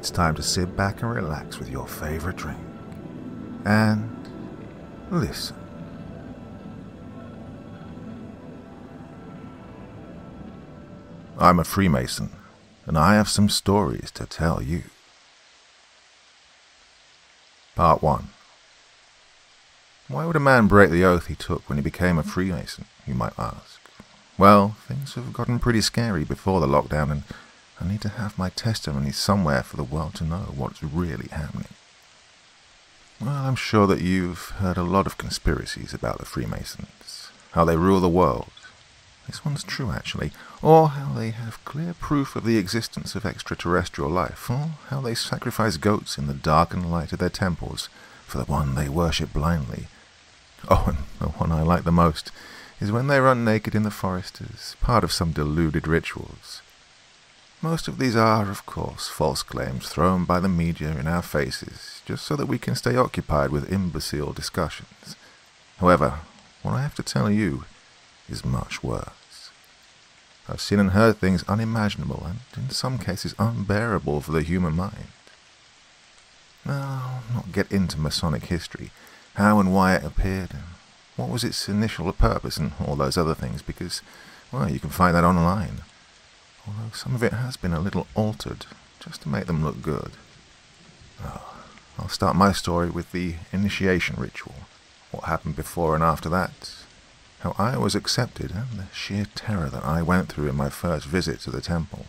it's time to sit back and relax with your favorite drink. And listen. I'm a Freemason, and I have some stories to tell you. Part 1 Why would a man break the oath he took when he became a Freemason, you might ask? Well, things have gotten pretty scary before the lockdown, and I need to have my testimony somewhere for the world to know what's really happening. Well, I'm sure that you've heard a lot of conspiracies about the Freemasons, how they rule the world. This one's true, actually. Or how they have clear proof of the existence of extraterrestrial life, or how they sacrifice goats in the darkened light of their temples for the one they worship blindly. Oh, and the one I like the most is when they run naked in the forest as part of some deluded rituals. Most of these are, of course, false claims thrown by the media in our faces, just so that we can stay occupied with imbecile discussions. However, what I have to tell you is much worse. I've seen and heard things unimaginable and, in some cases, unbearable for the human mind. I'll not get into Masonic history, how and why it appeared, what was its initial purpose, and all those other things, because, well, you can find that online although some of it has been a little altered just to make them look good. Well, I'll start my story with the initiation ritual, what happened before and after that, how I was accepted, and the sheer terror that I went through in my first visit to the temple.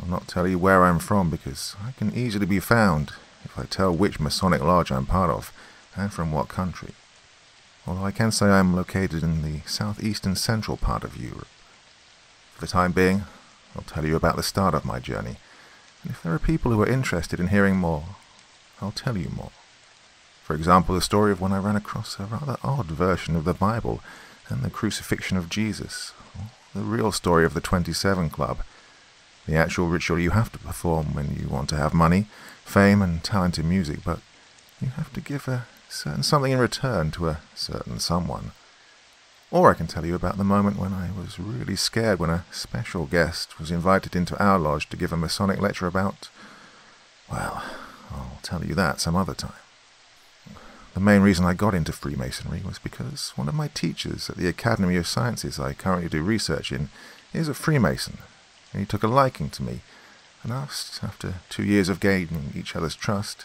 I'll not tell you where I'm from because I can easily be found if I tell which Masonic lodge I'm part of and from what country. Although I can say I'm located in the southeastern central part of Europe. For the time being, I'll tell you about the start of my journey, and if there are people who are interested in hearing more, I'll tell you more. For example, the story of when I ran across a rather odd version of the Bible and the crucifixion of Jesus, the real story of the 27 Club, the actual ritual you have to perform when you want to have money, fame, and talent in music, but you have to give a certain something in return to a certain someone. Or I can tell you about the moment when I was really scared when a special guest was invited into our lodge to give a Masonic lecture about. Well, I'll tell you that some other time. The main reason I got into Freemasonry was because one of my teachers at the Academy of Sciences I currently do research in is a Freemason, and he took a liking to me and asked, after two years of gaining each other's trust,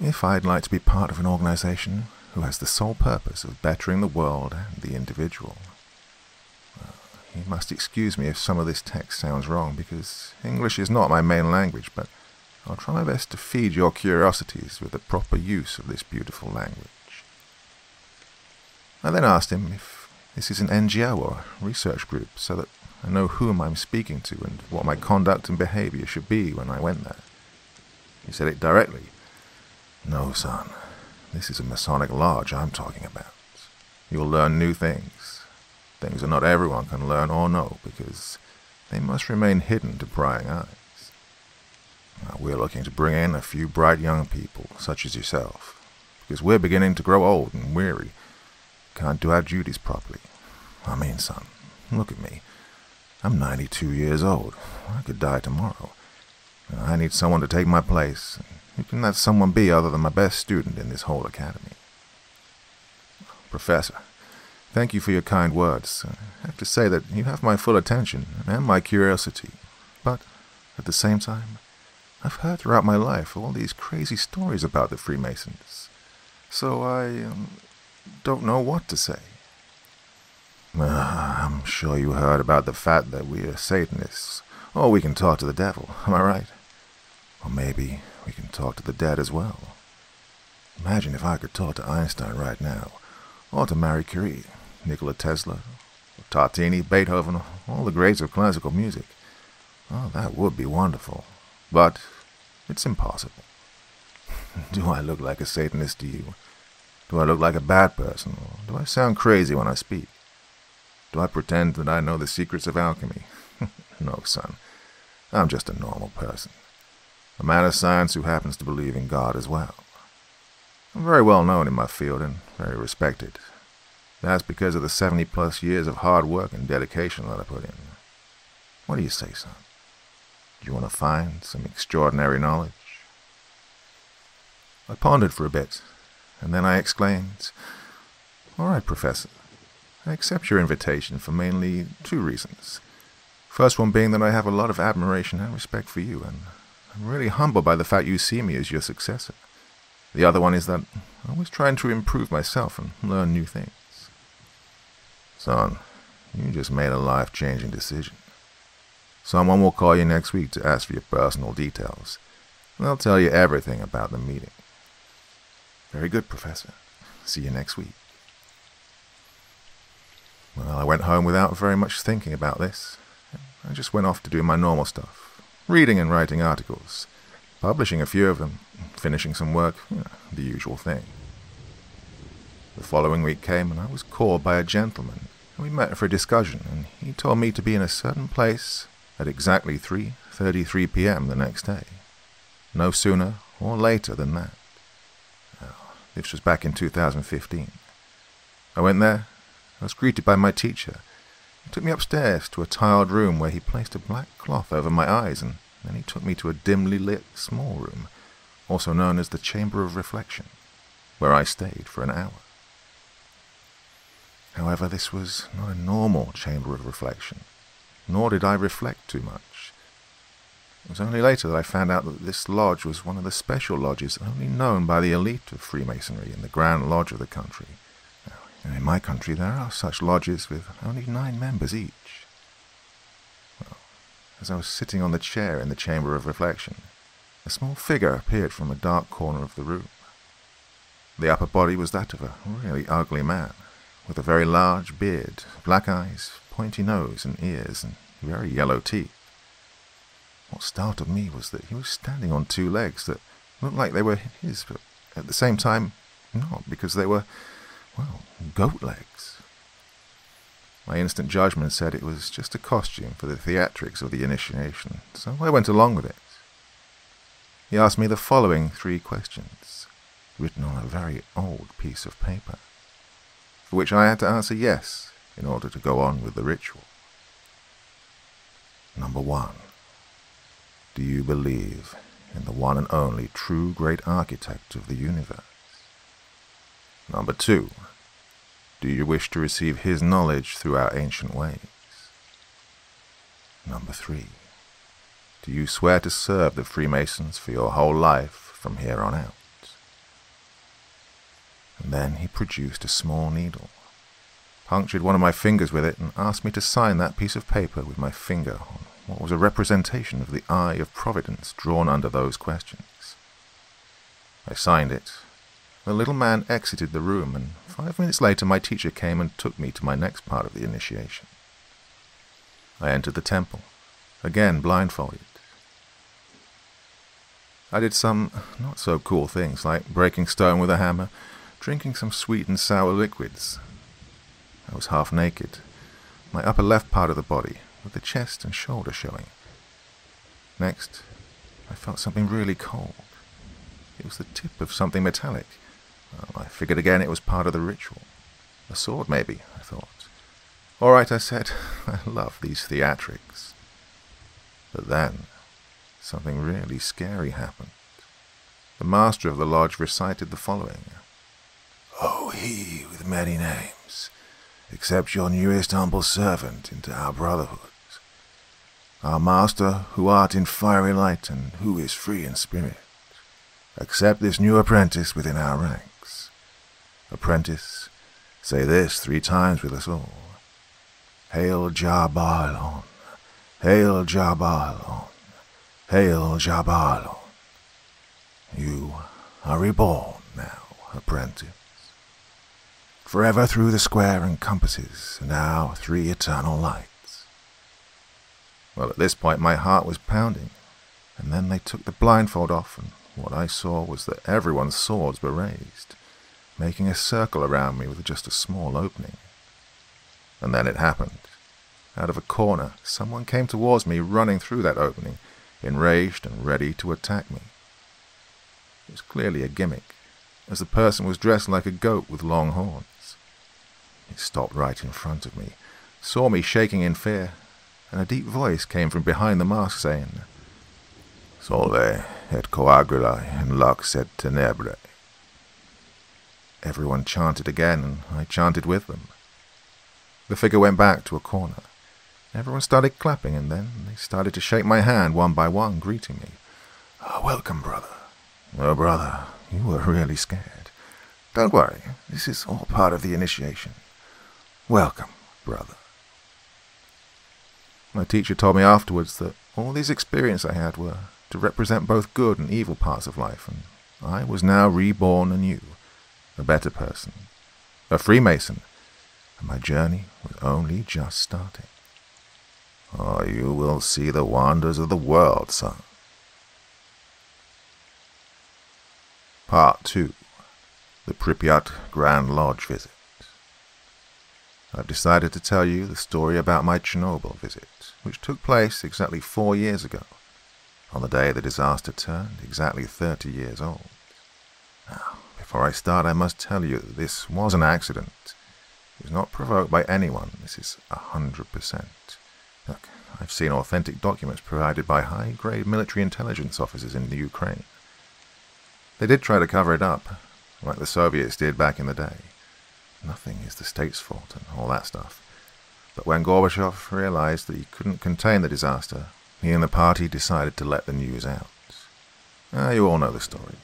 if I'd like to be part of an organization who has the sole purpose of bettering the world and the individual. Well, you must excuse me if some of this text sounds wrong, because English is not my main language, but I'll try my best to feed your curiosities with the proper use of this beautiful language. I then asked him if this is an NGO or research group, so that I know whom I'm speaking to and what my conduct and behavior should be when I went there. He said it directly. No, son, this is a Masonic lodge I'm talking about. You'll learn new things. Things that not everyone can learn or know because they must remain hidden to prying eyes. Now, we're looking to bring in a few bright young people, such as yourself, because we're beginning to grow old and weary. Can't do our duties properly. I mean, son, look at me. I'm 92 years old. I could die tomorrow. I need someone to take my place, who can that someone be other than my best student in this whole academy? Professor, thank you for your kind words. I have to say that you have my full attention and my curiosity. But at the same time, I've heard throughout my life all these crazy stories about the Freemasons. So I um, don't know what to say. Uh, I'm sure you heard about the fact that we are Satanists. Or we can talk to the devil, am I right? Or maybe we can talk to the dead as well. Imagine if I could talk to Einstein right now, or to Marie Curie, Nikola Tesla, Tartini, Beethoven, all the greats of classical music. Oh, that would be wonderful. But it's impossible. do I look like a Satanist to you? Do I look like a bad person? Or do I sound crazy when I speak? Do I pretend that I know the secrets of alchemy? no, son. I'm just a normal person a man of science who happens to believe in God as well. I'm very well known in my field and very respected. That's because of the 70 plus years of hard work and dedication that I put in. What do you say, son? Do you want to find some extraordinary knowledge? I pondered for a bit, and then I exclaimed, All right, Professor. I accept your invitation for mainly two reasons. First one being that I have a lot of admiration and respect for you, and I'm really humbled by the fact you see me as your successor. The other one is that I'm always trying to improve myself and learn new things. Son, you just made a life changing decision. Someone will call you next week to ask for your personal details. They'll tell you everything about the meeting. Very good, Professor. See you next week. Well, I went home without very much thinking about this. I just went off to do my normal stuff reading and writing articles, publishing a few of them, finishing some work, you know, the usual thing. The following week came, and I was called by a gentleman. We met for a discussion, and he told me to be in a certain place at exactly 3.33 p.m. the next day. No sooner or later than that. This was back in 2015. I went there. I was greeted by my teacher. Took me upstairs to a tiled room where he placed a black cloth over my eyes, and then he took me to a dimly lit small room, also known as the Chamber of Reflection, where I stayed for an hour. However, this was not a normal chamber of reflection, nor did I reflect too much. It was only later that I found out that this lodge was one of the special lodges only known by the elite of Freemasonry in the Grand Lodge of the country. Now, in my country, there are such lodges with only nine members each. Well, as I was sitting on the chair in the chamber of reflection, a small figure appeared from a dark corner of the room. The upper body was that of a really ugly man, with a very large beard, black eyes, pointy nose and ears, and very yellow teeth. What startled me was that he was standing on two legs that looked like they were his, but at the same time not, because they were, well, goat legs. My instant judgment said it was just a costume for the theatrics of the initiation, so I went along with it. He asked me the following three questions, written on a very old piece of paper, for which I had to answer yes in order to go on with the ritual. Number one. Do you believe in the one and only true great architect of the universe? Number two, do you wish to receive his knowledge through our ancient ways? Number three, do you swear to serve the Freemasons for your whole life from here on out? And then he produced a small needle, punctured one of my fingers with it, and asked me to sign that piece of paper with my finger on what was a representation of the eye of Providence drawn under those questions. I signed it. The little man exited the room, and five minutes later my teacher came and took me to my next part of the initiation. I entered the temple, again blindfolded. I did some not so cool things, like breaking stone with a hammer, drinking some sweet and sour liquids. I was half naked. My upper left part of the body, with the chest and shoulder showing. Next, I felt something really cold. It was the tip of something metallic. Well, I figured again it was part of the ritual. A sword, maybe, I thought. All right, I said. I love these theatrics. But then, something really scary happened. The master of the lodge recited the following. Oh, he with many names, accept your newest humble servant into our brotherhood. Our Master, who art in fiery light and who is free in spirit, accept this new apprentice within our ranks. Apprentice, say this three times with us all. Hail Jahbulon, Hail Jahbulon, Hail Jahbulon. You are reborn now, apprentice. Forever through the square and compasses and our three eternal lights. Well, at this point my heart was pounding, and then they took the blindfold off, and what I saw was that everyone's swords were raised, making a circle around me with just a small opening. And then it happened. Out of a corner, someone came towards me running through that opening, enraged and ready to attack me. It was clearly a gimmick, as the person was dressed like a goat with long horns. He stopped right in front of me, saw me shaking in fear, and a deep voice came from behind the mask saying, Solve et coagula in lux et tenebrae. Everyone chanted again, and I chanted with them. The figure went back to a corner. Everyone started clapping, and then they started to shake my hand one by one, greeting me. Oh, welcome, brother. Oh, brother, you were really scared. Don't worry, this is all part of the initiation. Welcome, brother. My teacher told me afterwards that all these experiences I had were to represent both good and evil parts of life, and I was now reborn anew, a better person, a Freemason, and my journey was only just starting. Oh, you will see the wonders of the world, son. Part 2 The Pripyat Grand Lodge Visit. I've decided to tell you the story about my Chernobyl visit, which took place exactly four years ago on the day the disaster turned exactly 30 years old. Now, before I start, I must tell you this was an accident. It was not provoked by anyone, this is a hundred percent. Look, I've seen authentic documents provided by high-grade military intelligence officers in the Ukraine. They did try to cover it up, like the Soviets did back in the day. Nothing is the state's fault and all that stuff. But when Gorbachev realized that he couldn't contain the disaster, he and the party decided to let the news out. Ah, you all know the story.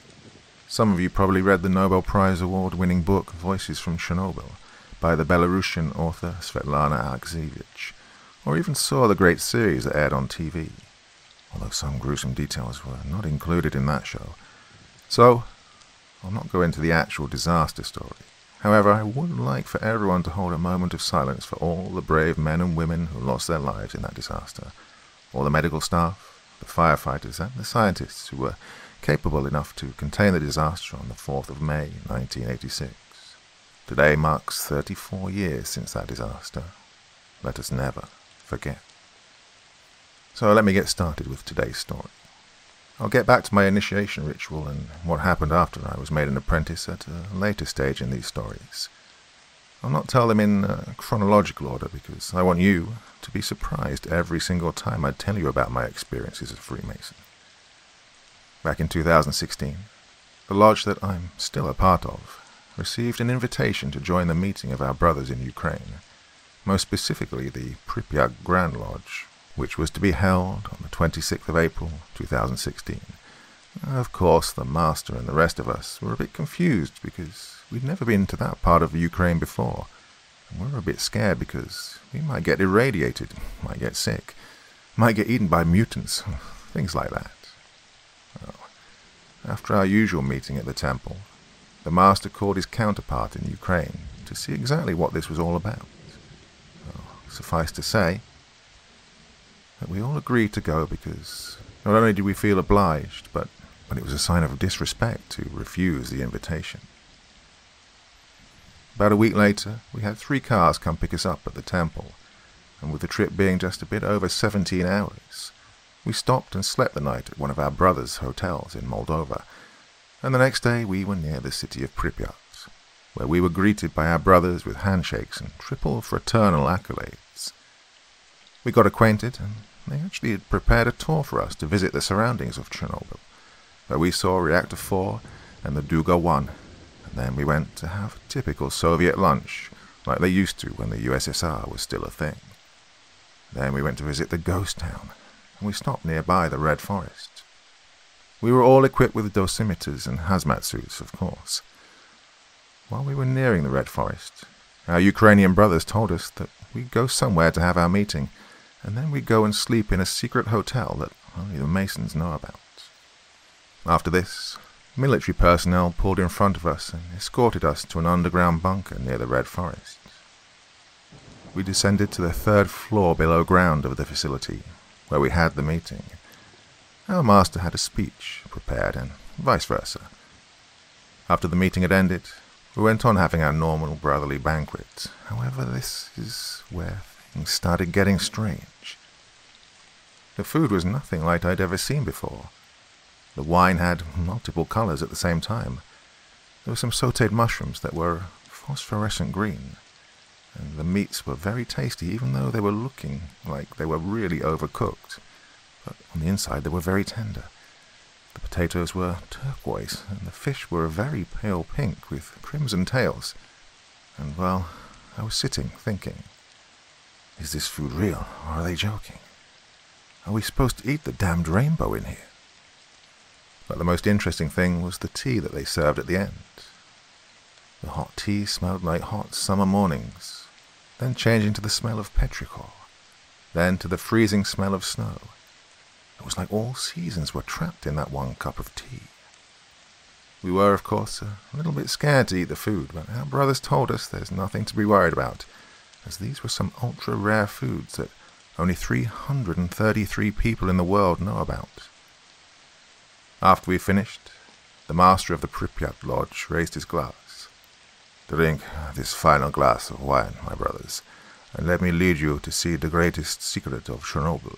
Some of you probably read the Nobel Prize award winning book Voices from Chernobyl by the Belarusian author Svetlana Alexievich, or even saw the great series that aired on TV, although some gruesome details were not included in that show. So, I'll not go into the actual disaster story. However, I would like for everyone to hold a moment of silence for all the brave men and women who lost their lives in that disaster all the medical staff, the firefighters, and the scientists who were capable enough to contain the disaster on the 4th of May 1986. Today marks 34 years since that disaster. Let us never forget. So let me get started with today's story. I'll get back to my initiation ritual and what happened after I was made an apprentice at a later stage in these stories. I'll not tell them in uh, chronological order because I want you to be surprised every single time I tell you about my experiences as a Freemason. Back in 2016, the lodge that I'm still a part of received an invitation to join the meeting of our brothers in Ukraine, most specifically the Pripyat Grand Lodge, which was to be held on the 26th of April 2016. Of course, the master and the rest of us were a bit confused because we'd never been to that part of Ukraine before, and we were a bit scared because we might get irradiated, might get sick, might get eaten by mutants, things like that. After our usual meeting at the temple, the master called his counterpart in Ukraine to see exactly what this was all about. Well, suffice to say that we all agreed to go because not only did we feel obliged, but but it was a sign of disrespect to refuse the invitation. About a week later, we had three cars come pick us up at the temple, and with the trip being just a bit over 17 hours, we stopped and slept the night at one of our brothers' hotels in Moldova, and the next day we were near the city of Pripyat, where we were greeted by our brothers with handshakes and triple fraternal accolades. We got acquainted, and they actually had prepared a tour for us to visit the surroundings of Chernobyl where we saw Reactor 4 and the Duga 1, and then we went to have a typical Soviet lunch, like they used to when the USSR was still a thing. Then we went to visit the ghost town, and we stopped nearby the Red Forest. We were all equipped with dosimeters and hazmat suits, of course. While we were nearing the Red Forest, our Ukrainian brothers told us that we'd go somewhere to have our meeting, and then we'd go and sleep in a secret hotel that only the Masons know about. After this, military personnel pulled in front of us and escorted us to an underground bunker near the Red Forest. We descended to the third floor below ground of the facility, where we had the meeting. Our master had a speech prepared, and vice versa. After the meeting had ended, we went on having our normal brotherly banquet. However, this is where things started getting strange. The food was nothing like I'd ever seen before. The wine had multiple colors at the same time. There were some sauteed mushrooms that were phosphorescent green, and the meats were very tasty even though they were looking like they were really overcooked. But on the inside they were very tender. The potatoes were turquoise, and the fish were a very pale pink with crimson tails. And, well, I was sitting thinking, is this food real, or are they joking? Are we supposed to eat the damned rainbow in here? But the most interesting thing was the tea that they served at the end. The hot tea smelled like hot summer mornings, then changing to the smell of petrichor, then to the freezing smell of snow. It was like all seasons were trapped in that one cup of tea. We were, of course, a little bit scared to eat the food, but our brothers told us there's nothing to be worried about, as these were some ultra rare foods that only 333 people in the world know about. After we finished, the master of the Pripyat Lodge raised his glass. Drink this final glass of wine, my brothers, and let me lead you to see the greatest secret of Chernobyl.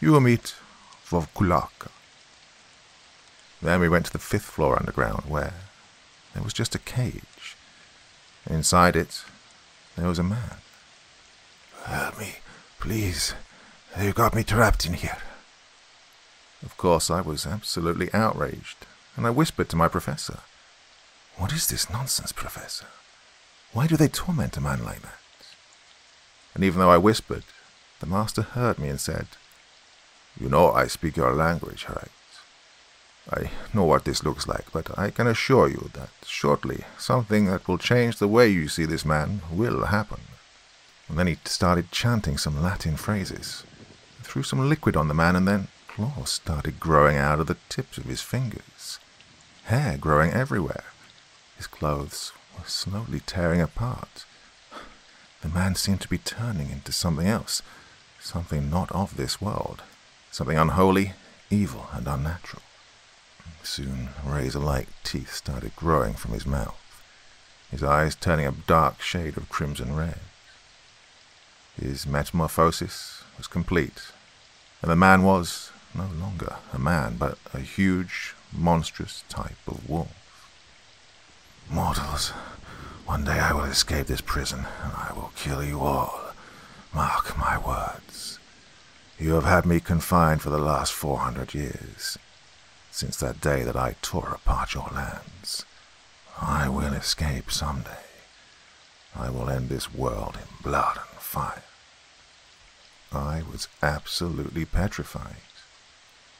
You will meet Vovkulaka. Then we went to the fifth floor underground, where there was just a cage. Inside it, there was a man. Help me, please. You got me trapped in here. Of course, I was absolutely outraged, and I whispered to my professor, What is this nonsense, Professor? Why do they torment a man like that? And even though I whispered, the master heard me and said, You know I speak your language, right? I know what this looks like, but I can assure you that shortly something that will change the way you see this man will happen. And then he started chanting some Latin phrases, threw some liquid on the man, and then claws started growing out of the tips of his fingers, hair growing everywhere. His clothes were slowly tearing apart. The man seemed to be turning into something else, something not of this world, something unholy, evil, and unnatural. Soon, razor-like teeth started growing from his mouth, his eyes turning a dark shade of crimson red. His metamorphosis was complete, and the man was, no longer a man, but a huge, monstrous type of wolf. Mortals, one day I will escape this prison, and I will kill you all. Mark my words. You have had me confined for the last four hundred years, since that day that I tore apart your lands. I will escape someday. I will end this world in blood and fire. I was absolutely petrified.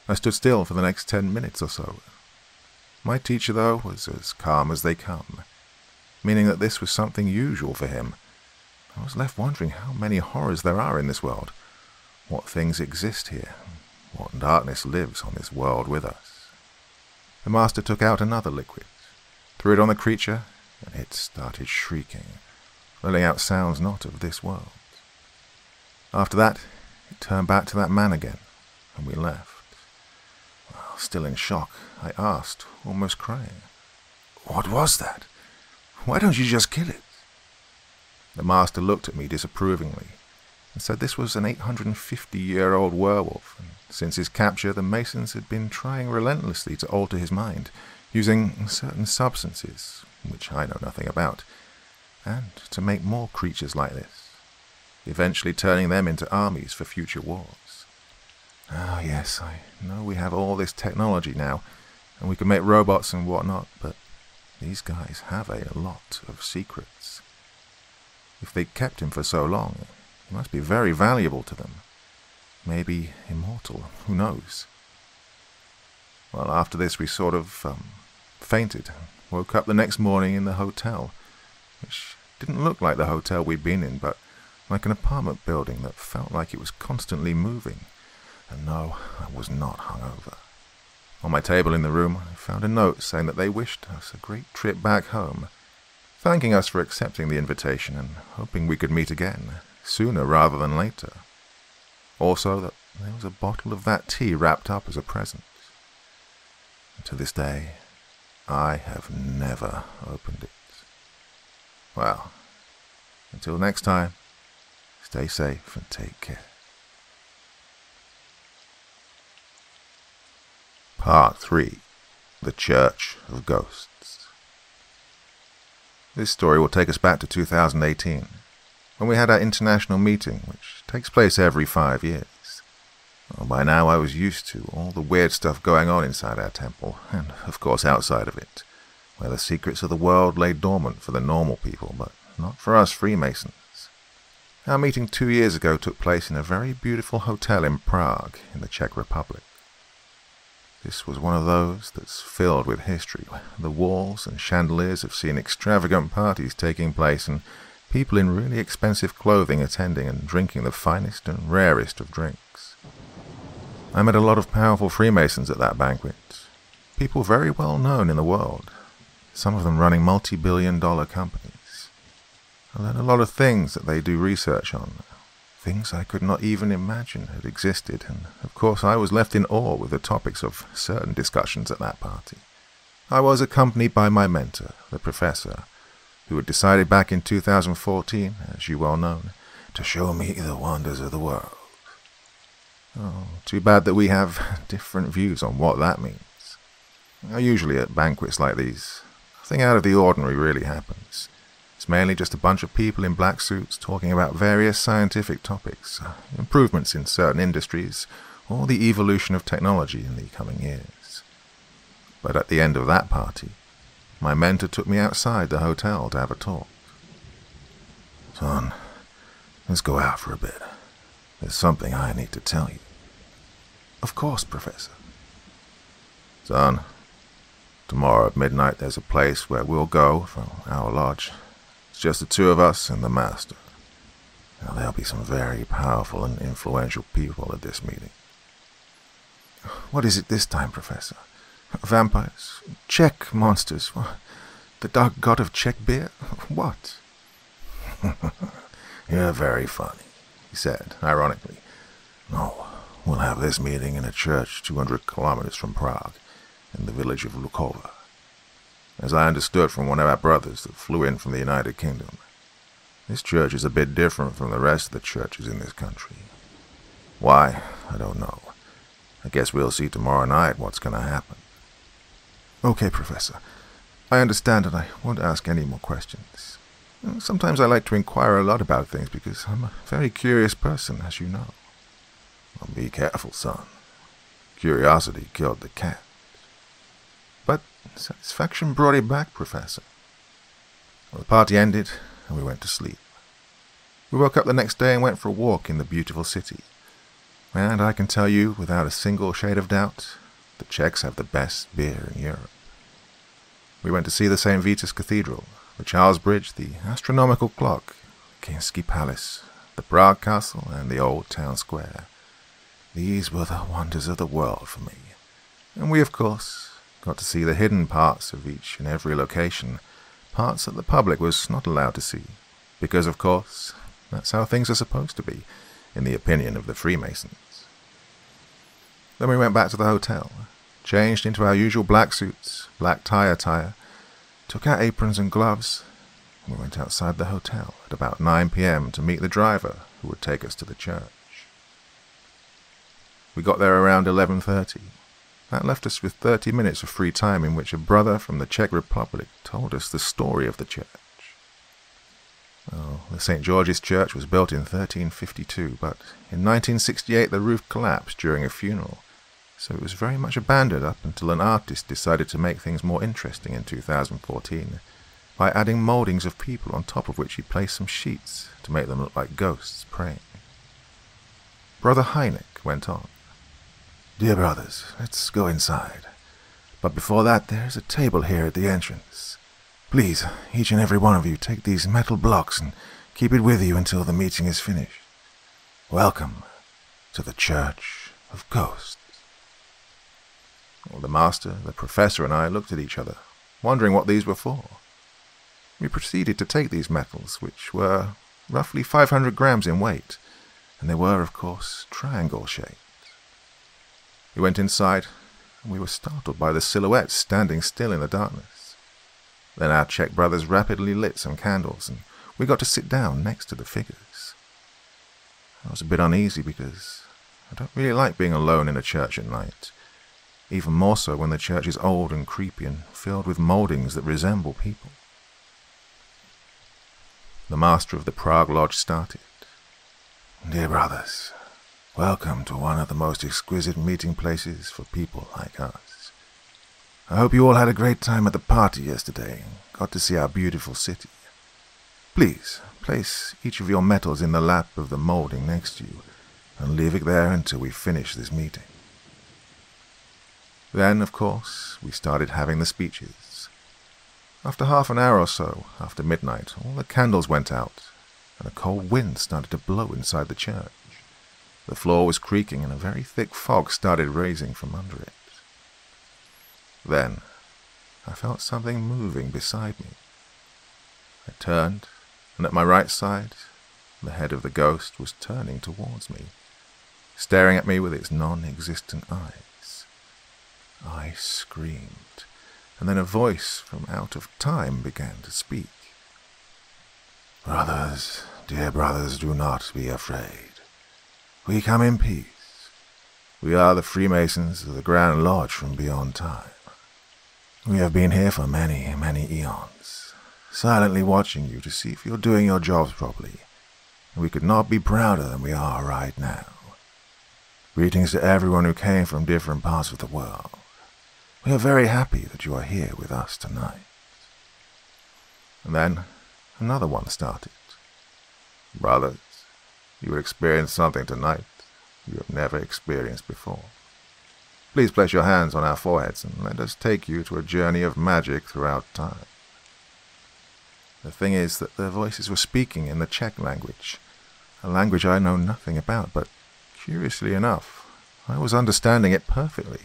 I stood still for the next ten minutes or so. My teacher, though, was as calm as they come, meaning that this was something usual for him. I was left wondering how many horrors there are in this world, what things exist here, what darkness lives on this world with us. The master took out another liquid, threw it on the creature, and it started shrieking, letting out sounds not of this world. After that, it turned back to that man again, and we left. Still in shock, I asked, almost crying, What was that? Why don't you just kill it? The master looked at me disapprovingly and said this was an 850 year old werewolf, and since his capture, the Masons had been trying relentlessly to alter his mind, using certain substances, which I know nothing about, and to make more creatures like this, eventually turning them into armies for future wars. Oh, yes, I know we have all this technology now, and we can make robots and whatnot, but these guys have a lot of secrets. If they kept him for so long, he must be very valuable to them. Maybe immortal, who knows? Well, after this, we sort of um, fainted. Woke up the next morning in the hotel, which didn't look like the hotel we'd been in, but like an apartment building that felt like it was constantly moving. And no, I was not hungover. On my table in the room, I found a note saying that they wished us a great trip back home, thanking us for accepting the invitation and hoping we could meet again, sooner rather than later. Also, that there was a bottle of that tea wrapped up as a present. And to this day, I have never opened it. Well, until next time, stay safe and take care. Part 3 The Church of Ghosts. This story will take us back to 2018, when we had our international meeting, which takes place every five years. By now I was used to all the weird stuff going on inside our temple, and of course outside of it, where the secrets of the world lay dormant for the normal people, but not for us Freemasons. Our meeting two years ago took place in a very beautiful hotel in Prague, in the Czech Republic. This was one of those that's filled with history. The walls and chandeliers have seen extravagant parties taking place and people in really expensive clothing attending and drinking the finest and rarest of drinks. I met a lot of powerful Freemasons at that banquet, people very well known in the world, some of them running multi billion dollar companies. I learned a lot of things that they do research on, things I could not even imagine had existed, and of course I was left in awe with the topics of certain discussions at that party. I was accompanied by my mentor, the professor, who had decided back in 2014, as you well know, to show me the wonders of the world. Oh, too bad that we have different views on what that means. Usually at banquets like these, nothing out of the ordinary really happens. It's mainly just a bunch of people in black suits talking about various scientific topics, uh, improvements in certain industries, or the evolution of technology in the coming years. But at the end of that party, my mentor took me outside the hotel to have a talk. Son, let's go out for a bit. There's something I need to tell you. Of course, Professor. Son, tomorrow at midnight there's a place where we'll go from our lodge it's just the two of us and the Master. Now, there'll be some very powerful and influential people at this meeting. What is it this time, Professor? Vampires? Czech monsters? The dark god of Czech beer? What? You're very funny, he said, ironically. No, we'll have this meeting in a church 200 kilometers from Prague, in the village of Lukova as I understood from one of our brothers that flew in from the United Kingdom. This church is a bit different from the rest of the churches in this country. Why, I don't know. I guess we'll see tomorrow night what's going to happen. Okay, Professor. I understand and I won't ask any more questions. Sometimes I like to inquire a lot about things because I'm a very curious person, as you know. Well, be careful, son. Curiosity killed the cat. Satisfaction brought it back, Professor. Well, the party ended, and we went to sleep. We woke up the next day and went for a walk in the beautiful city. And I can tell you, without a single shade of doubt, the Czechs have the best beer in Europe. We went to see the St. Vitus Cathedral, the Charles Bridge, the astronomical clock, Kinsky Palace, the Prague Castle, and the old town square. These were the wonders of the world for me. And we, of course, got to see the hidden parts of each and every location, parts that the public was not allowed to see, because, of course, that's how things are supposed to be, in the opinion of the Freemasons. Then we went back to the hotel, changed into our usual black suits, black tie attire, took our aprons and gloves, and we went outside the hotel at about 9 p.m. to meet the driver who would take us to the church. We got there around 11:30 that left us with 30 minutes of free time in which a brother from the Czech Republic told us the story of the church. The St. George's Church was built in 1352, but in 1968 the roof collapsed during a funeral, so it was very much abandoned up until an artist decided to make things more interesting in 2014 by adding mouldings of people on top of which he placed some sheets to make them look like ghosts praying. Brother Heineck went on. Dear brothers, let's go inside. But before that, there's a table here at the entrance. Please, each and every one of you, take these metal blocks and keep it with you until the meeting is finished. Welcome to the Church of Ghosts. Well, the master, the professor, and I looked at each other, wondering what these were for. We proceeded to take these metals, which were roughly 500 grams in weight, and they were, of course, triangle shaped. We went inside, and we were startled by the silhouettes standing still in the darkness. Then our Czech brothers rapidly lit some candles, and we got to sit down next to the figures. I was a bit uneasy because I don't really like being alone in a church at night, even more so when the church is old and creepy and filled with mouldings that resemble people. The master of the Prague Lodge started. Dear brothers, Welcome to one of the most exquisite meeting places for people like us. I hope you all had a great time at the party yesterday and got to see our beautiful city. Please, place each of your metals in the lap of the molding next to you and leave it there until we finish this meeting. Then, of course, we started having the speeches. After half an hour or so, after midnight, all the candles went out, and a cold wind started to blow inside the church. The floor was creaking, and a very thick fog started raising from under it. Then, I felt something moving beside me. I turned, and at my right side, the head of the ghost was turning towards me, staring at me with its non-existent eyes. I screamed, and then a voice from out of time began to speak. Brothers, dear brothers, do not be afraid. We come in peace. We are the Freemasons of the Grand Lodge from beyond time. We have been here for many, many eons, silently watching you to see if you're doing your jobs properly, and we could not be prouder than we are right now. Greetings to everyone who came from different parts of the world. We are very happy that you are here with us tonight. And then another one started. Brothers, you will experience something tonight you have never experienced before. Please place your hands on our foreheads and let us take you to a journey of magic throughout time. The thing is that their voices were speaking in the Czech language, a language I know nothing about, but curiously enough, I was understanding it perfectly.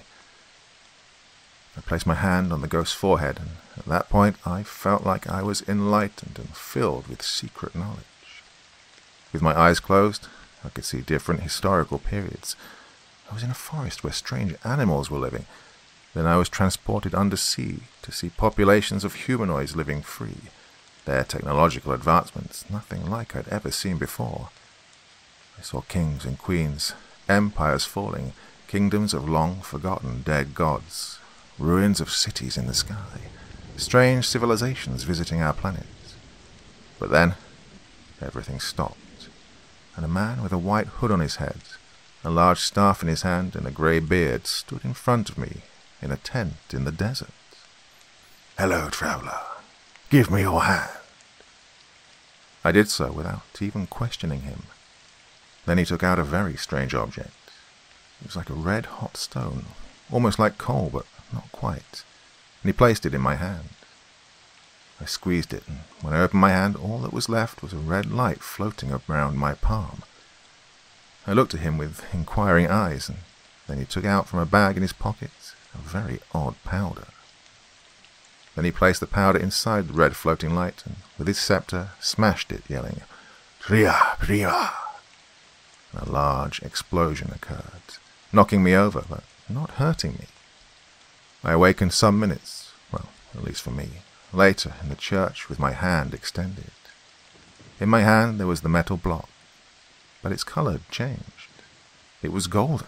I placed my hand on the ghost's forehead, and at that point I felt like I was enlightened and filled with secret knowledge. With my eyes closed, I could see different historical periods. I was in a forest where strange animals were living. Then I was transported undersea to see populations of humanoids living free. Their technological advancements, nothing like I'd ever seen before. I saw kings and queens, empires falling, kingdoms of long forgotten dead gods, ruins of cities in the sky, strange civilizations visiting our planet. But then, everything stopped and a man with a white hood on his head, a large staff in his hand, and a grey beard stood in front of me in a tent in the desert. Hello, traveller. Give me your hand. I did so without even questioning him. Then he took out a very strange object. It was like a red hot stone, almost like coal, but not quite, and he placed it in my hand. I squeezed it, and when I opened my hand, all that was left was a red light floating around my palm. I looked at him with inquiring eyes, and then he took out from a bag in his pocket a very odd powder. Then he placed the powder inside the red floating light, and with his scepter smashed it, yelling, Tria, Tria! And a large explosion occurred, knocking me over, but not hurting me. I awakened some minutes, well, at least for me, later in the church with my hand extended. In my hand there was the metal block, but its color had changed. It was golden.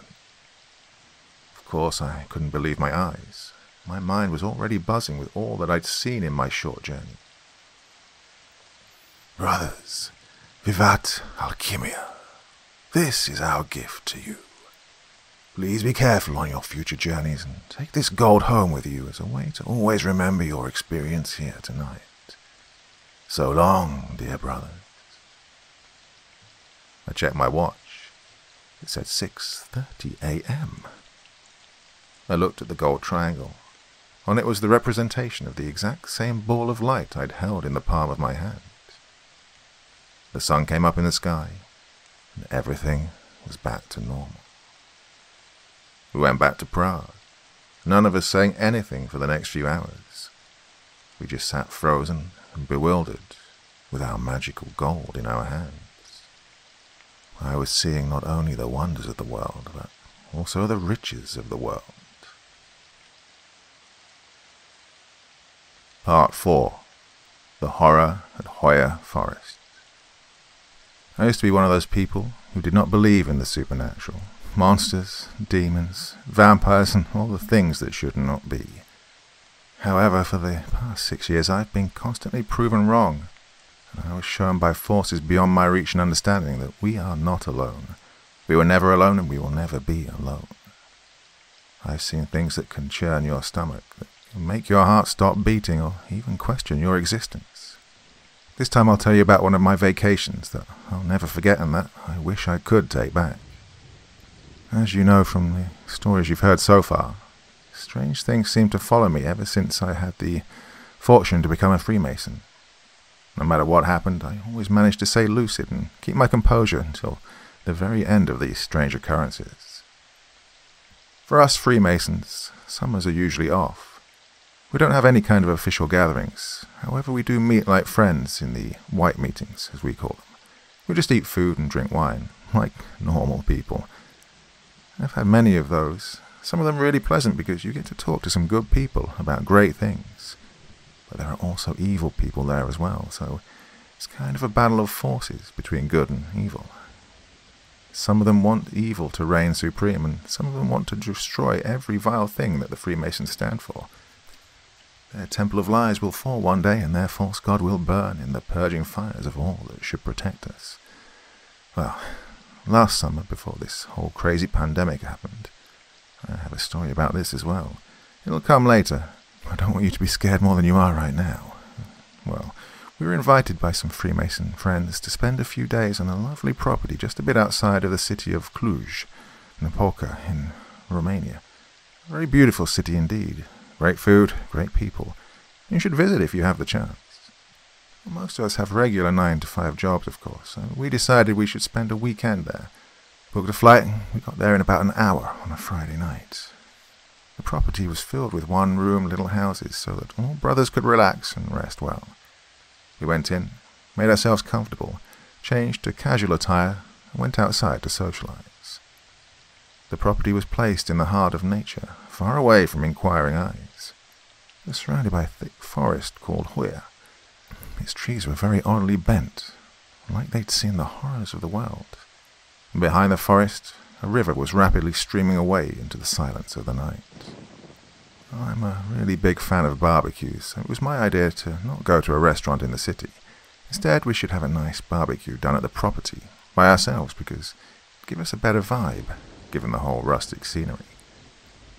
Of course, I couldn't believe my eyes. My mind was already buzzing with all that I'd seen in my short journey. Brothers, vivat alchimia. This is our gift to you. Please be careful on your future journeys and take this gold home with you as a way to always remember your experience here tonight. So long, dear brothers. I checked my watch. It said 6.30 a.m. I looked at the gold triangle. On it was the representation of the exact same ball of light I'd held in the palm of my hand. The sun came up in the sky, and everything was back to normal. We went back to Prague, none of us saying anything for the next few hours. We just sat frozen and bewildered with our magical gold in our hands. I was seeing not only the wonders of the world, but also the riches of the world. Part 4 The Horror at Hoia Forest. I used to be one of those people who did not believe in the supernatural monsters, demons, vampires, and all the things that should not be. However, for the past six years I've been constantly proven wrong, and I was shown by forces beyond my reach and understanding that we are not alone. We were never alone and we will never be alone. I've seen things that can churn your stomach, that can make your heart stop beating or even question your existence. This time I'll tell you about one of my vacations that I'll never forget and that I wish I could take back. As you know from the stories you've heard so far, strange things seem to follow me ever since I had the fortune to become a Freemason. No matter what happened, I always managed to stay lucid and keep my composure until the very end of these strange occurrences. For us Freemasons, summers are usually off. We don't have any kind of official gatherings. However, we do meet like friends in the white meetings, as we call them. We just eat food and drink wine, like normal people. I've had many of those. Some of them really pleasant because you get to talk to some good people about great things. But there are also evil people there as well, so it's kind of a battle of forces between good and evil. Some of them want evil to reign supreme, and some of them want to destroy every vile thing that the Freemasons stand for. Their temple of lies will fall one day, and their false god will burn in the purging fires of all that should protect us. Well, last summer, before this whole crazy pandemic happened, I have a story about this as well. It'll come later. I don't want you to be scared more than you are right now. Well, we were invited by some Freemason friends to spend a few days on a lovely property just a bit outside of the city of Cluj, Napoca, in Romania. A very beautiful city indeed. Great food, great people. You should visit if you have the chance. Most of us have regular 9 to 5 jobs, of course, so we decided we should spend a weekend there. Booked a flight, and we got there in about an hour on a Friday night. The property was filled with one room little houses so that all brothers could relax and rest well. We went in, made ourselves comfortable, changed to casual attire, and went outside to socialize. The property was placed in the heart of nature, far away from inquiring eyes. It was surrounded by a thick forest called Hoia. Its trees were very oddly bent, like they'd seen the horrors of the world. And behind the forest, a river was rapidly streaming away into the silence of the night. I'm a really big fan of barbecues, so it was my idea to not go to a restaurant in the city. Instead, we should have a nice barbecue done at the property, by ourselves, because it'd give us a better vibe, given the whole rustic scenery.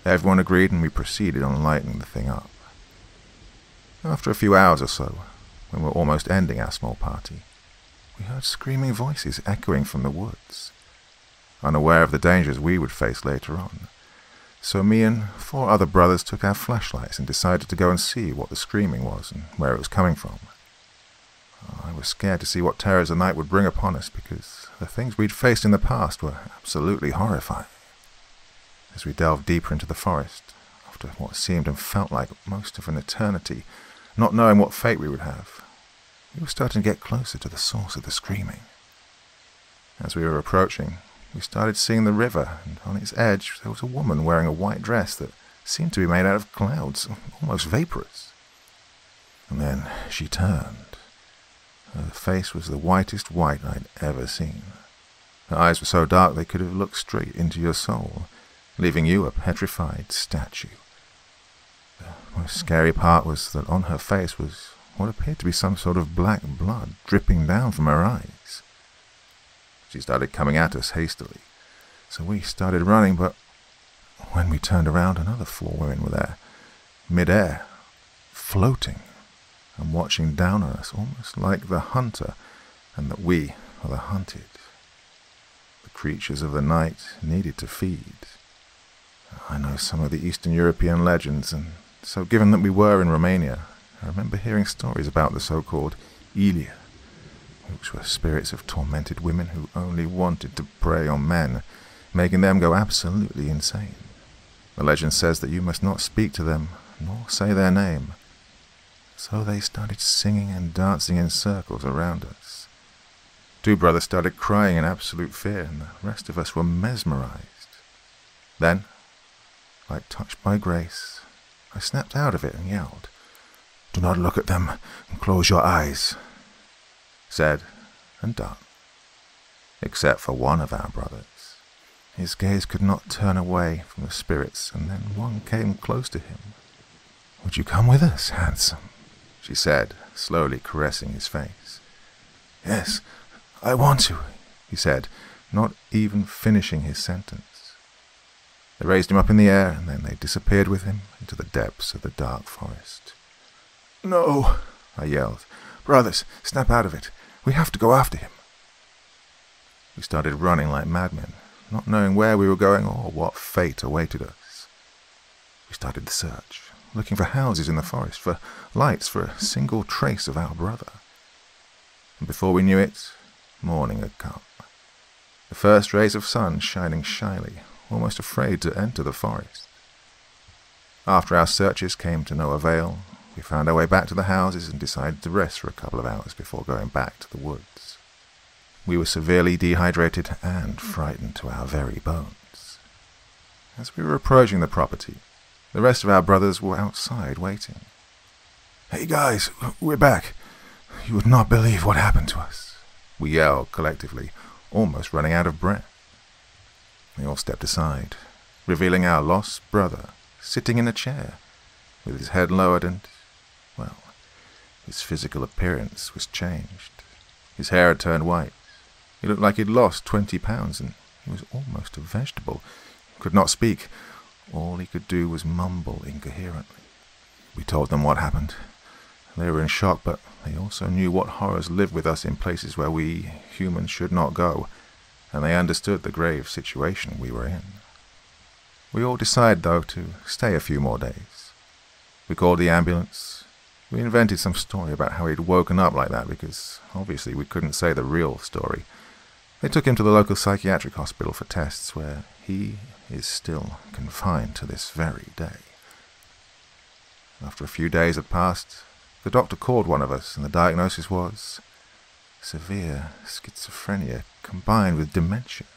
Everyone agreed, and we proceeded on lighting the thing up. After a few hours or so, when we were almost ending our small party, we heard screaming voices echoing from the woods. Unaware of the dangers we would face later on, so me and four other brothers took our flashlights and decided to go and see what the screaming was and where it was coming from. I was scared to see what terrors the night would bring upon us because the things we'd faced in the past were absolutely horrifying. As we delved deeper into the forest, after what seemed and felt like most of an eternity, not knowing what fate we would have, we were starting to get closer to the source of the screaming. As we were approaching, we started seeing the river, and on its edge there was a woman wearing a white dress that seemed to be made out of clouds, almost vaporous. And then she turned. Her face was the whitest white I'd ever seen. Her eyes were so dark they could have looked straight into your soul, leaving you a petrified statue. The most scary part was that on her face was what appeared to be some sort of black blood dripping down from her eyes. She started coming at us hastily. So we started running, but when we turned around, another four women were there, mid-air, floating and watching down on us, almost like the hunter, and that we are the hunted. The creatures of the night needed to feed. I know some of the Eastern European legends, and so given that we were in Romania, I remember hearing stories about the so-called Iele, which were spirits of tormented women who only wanted to prey on men, making them go absolutely insane. The legend says that you must not speak to them, nor say their name. So they started singing and dancing in circles around us. Two brothers started crying in absolute fear, and the rest of us were mesmerized. Then, like touched by grace, I snapped out of it and yelled, Do not look at them, and close your eyes said and done. Except for one of our brothers. His gaze could not turn away from the spirits, and then one came close to him. Would you come with us, handsome? she said, slowly caressing his face. Yes, I want to, he said, not even finishing his sentence. They raised him up in the air, and then they disappeared with him into the depths of the dark forest. No, I yelled. Brothers, snap out of it. We have to go after him. We started running like madmen, not knowing where we were going or what fate awaited us. We started the search, looking for houses in the forest, for lights, for a single trace of our brother. And before we knew it, morning had come. The first rays of sun shining shyly, almost afraid to enter the forest. After our searches came to no avail, we found our way back to the houses and decided to rest for a couple of hours before going back to the woods. We were severely dehydrated and frightened to our very bones. As we were approaching the property, the rest of our brothers were outside waiting. Hey guys, we're back. You would not believe what happened to us. We yelled collectively, almost running out of breath. We all stepped aside, revealing our lost brother sitting in a chair, with his head lowered and, well, his physical appearance was changed. His hair had turned white. He looked like he'd lost twenty pounds, and he was almost a vegetable. He could not speak. All he could do was mumble incoherently. We told them what happened. They were in shock, but they also knew what horrors live with us in places where we humans should not go, and they understood the grave situation we were in. We all decided, though, to stay a few more days. We called the ambulance. We invented some story about how he'd woken up like that because obviously we couldn't say the real story. They took him to the local psychiatric hospital for tests where he is still confined to this very day. After a few days had passed, the doctor called one of us and the diagnosis was severe schizophrenia combined with dementia.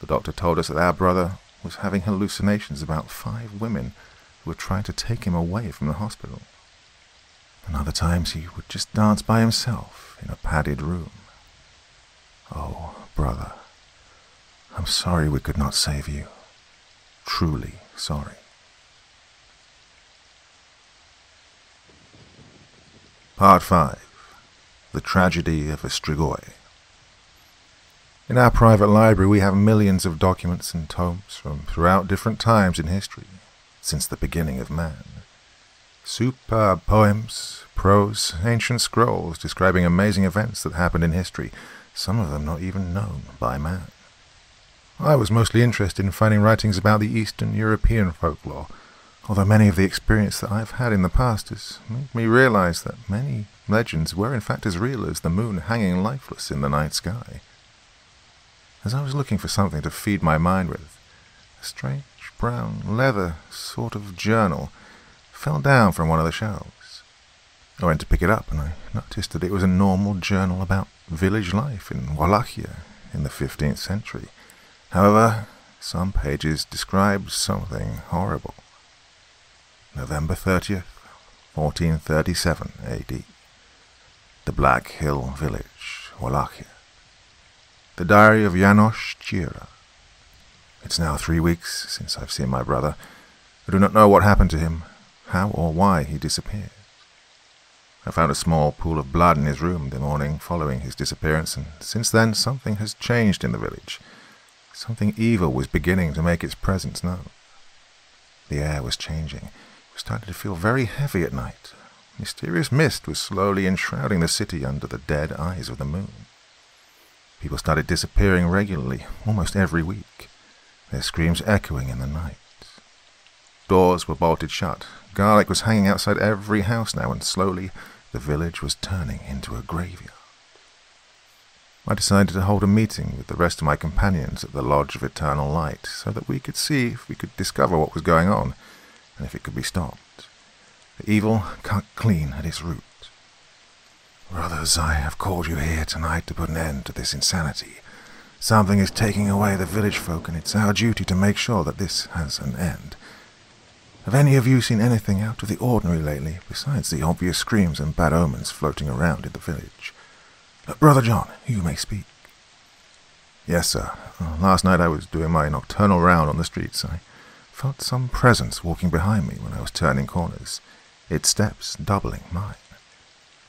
The doctor told us that our brother was having hallucinations about five women who were trying to take him away from the hospital. And other times he would just dance by himself in a padded room. Oh, brother, I'm sorry we could not save you. Truly sorry. Part 5 The Tragedy of Strigoi. In our private library, we have millions of documents and tomes from throughout different times in history, since the beginning of man. Superb poems, prose, ancient scrolls describing amazing events that happened in history, some of them not even known by man. I was mostly interested in finding writings about the Eastern European folklore, although many of the experience that I've had in the past has made me realize that many legends were in fact as real as the moon hanging lifeless in the night sky. As I was looking for something to feed my mind with, a strange brown leather sort of journal fell down from one of the shelves. I went to pick it up and I noticed that it was a normal journal about village life in Wallachia in the 15th century. However, some pages described something horrible. November 30th, 1437 AD. The Black Hill Village, Wallachia. The Diary of Janos Chira. It's now three weeks since I've seen my brother. I do not know what happened to him, how or why he disappeared. I found a small pool of blood in his room the morning following his disappearance, and since then something has changed in the village. Something evil was beginning to make its presence known. The air was changing. It was starting to feel very heavy at night. Mysterious mist was slowly enshrouding the city under the dead eyes of the moon. People started disappearing regularly, almost every week, their screams echoing in the night. Doors were bolted shut. Garlic was hanging outside every house now, and slowly the village was turning into a graveyard. I decided to hold a meeting with the rest of my companions at the Lodge of Eternal Light so that we could see if we could discover what was going on and if it could be stopped. The evil cut clean at its root. Brothers, I have called you here tonight to put an end to this insanity. Something is taking away the village folk, and it's our duty to make sure that this has an end. Have any of you seen anything out of the ordinary lately, besides the obvious screams and bad omens floating around in the village? Uh, Brother John, you may speak. Yes, sir. Uh, last night I was doing my nocturnal round on the streets. I felt some presence walking behind me when I was turning corners, its steps doubling mine.